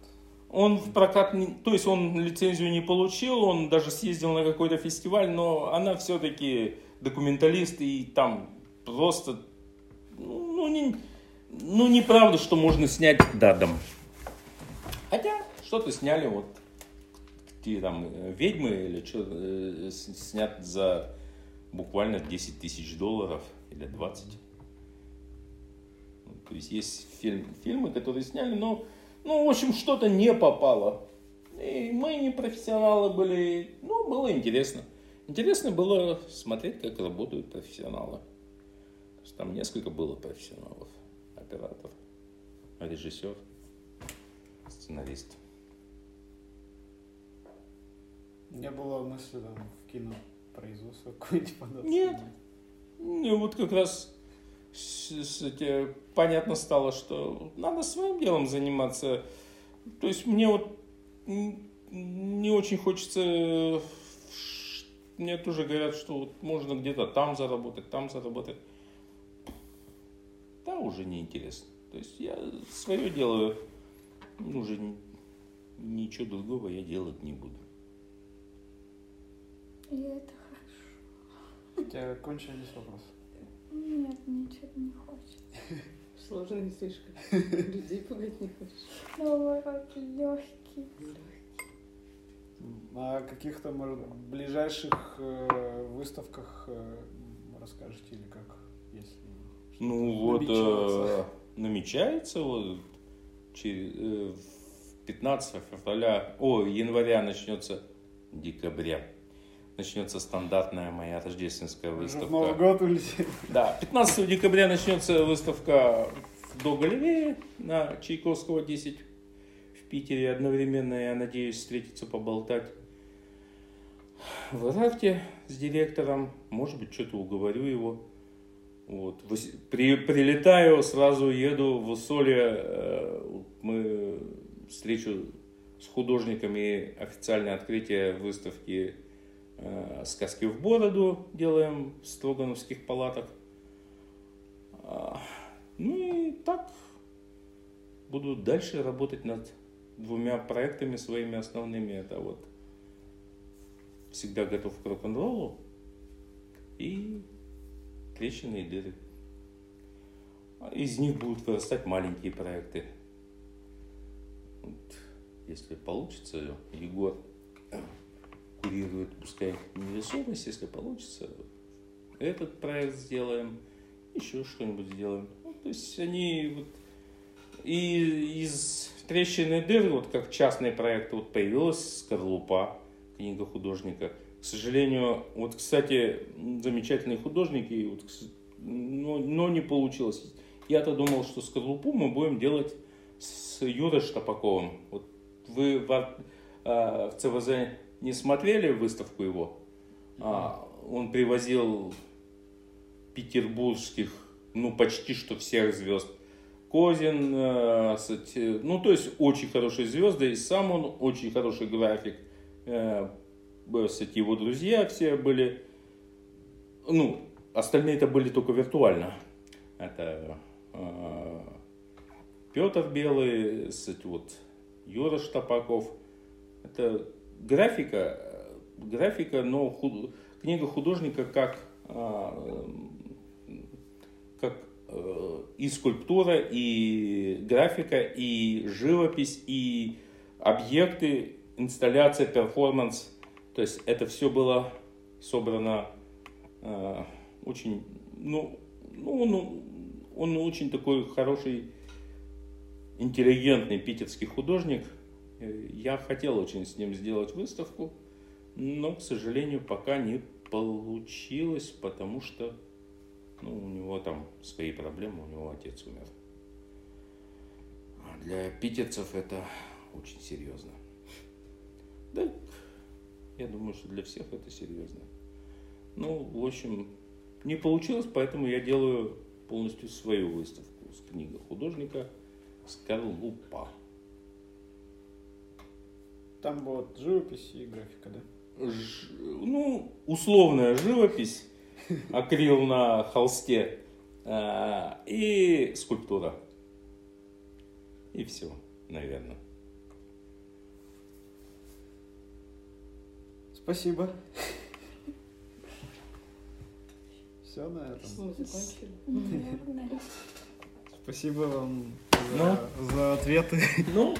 Он в прокат, не- то есть он лицензию не получил, он даже съездил на какой-то фестиваль, но она все-таки документалист, и там просто, ну, не, ну, неправда, что можно снять дадом. Хотя, что-то сняли вот те там э, ведьмы или что, э, снят за буквально 10 тысяч долларов или 20. Ну, То есть есть фильм, фильмы, которые сняли, но, ну, в общем, что-то не попало. И мы не профессионалы были, ну, было интересно. Интересно было смотреть, как работают профессионалы. Там несколько было профессионалов. Оператор, режиссер, сценарист. Не было мысли там в кинопроизводство какое-нибудь податься? Нет. Ну, вот как раз с- те- понятно стало, что надо своим делом заниматься. То есть мне вот не очень хочется... Мне тоже говорят, что вот можно где-то там заработать, там заработать. Да, уже неинтересно. То есть я свое делаю, уже ничего другого я делать не буду. И это хорошо. У тебя кончились вопросы? Нет, мне что-то не хочется. Сложно слишком. Людей пугать не хочешь. Наоборот, легкий. На каких-то, может, ближайших э, выставках э, расскажете или как, если Ну вот намечается? э, намечается вот через, э, в 15 февраля, о, января начнется, декабря, начнется стандартная моя рождественская выставка. в Новый год улетели. Да, 15 декабря начнется выставка в Доголеве на Чайковского 10 в Питере. Одновременно я надеюсь встретиться, поболтать в Рафте с директором. Может быть, что-то уговорю его. Вот. При, прилетаю, сразу еду в Усолье. э, Мы встречу с художниками официальное открытие выставки «Сказки в бороду» делаем в Строгановских палатах. А, Ну и так буду дальше работать над двумя проектами своими основными. Это вот «Всегда готов к рок-н-роллу» и «Трещины и дыры». Из них будут вырастать маленькие проекты. Вот, если получится, Егор курирует, пускай невесомость, если получится, этот проект сделаем, еще что-нибудь сделаем. Ну, то есть они вот и из трещины дыр, вот как частный проект, вот появилась скорлупа, книга художника. К сожалению, вот, кстати, замечательные художники, вот, но, но не получилось. Я-то думал, что скорлупу мы будем делать с Юрой Штапаковым. Вот вы в, а, в ЦВЗ не смотрели выставку его? А, он привозил петербургских, ну, почти что всех звезд. Козин, э, ну, то есть очень хорошие звезды, и сам он очень хороший график. Э, кстати, его друзья все были, ну, остальные это были только виртуально. Это э, Петр Белый, кстати, вот Юра Штапаков. Это графика, графика, но худ- книга художника как, а, как э, и скульптура, и графика, и живопись, и объекты, инсталляция, перформанс. То есть это все было собрано э, очень, ну, ну, ну, он очень такой хороший, интеллигентный питерский художник. Э, Я хотел очень с ним сделать выставку, но, к сожалению, пока не получилось, потому что ну, у него там свои проблемы, у него отец умер. А для питерцев это очень серьезно. Да, я думаю, что для всех это серьезно. Ну, в общем, не получилось, поэтому я делаю полностью свою выставку с книгой художника «Скорлупа». Там вот живопись и графика, да? Ж- ну, условная живопись, акрил на холсте а, и скульптура. И все, наверное. Спасибо. Все на этом. Спасибо вам Ну? за, за ответы. Ну,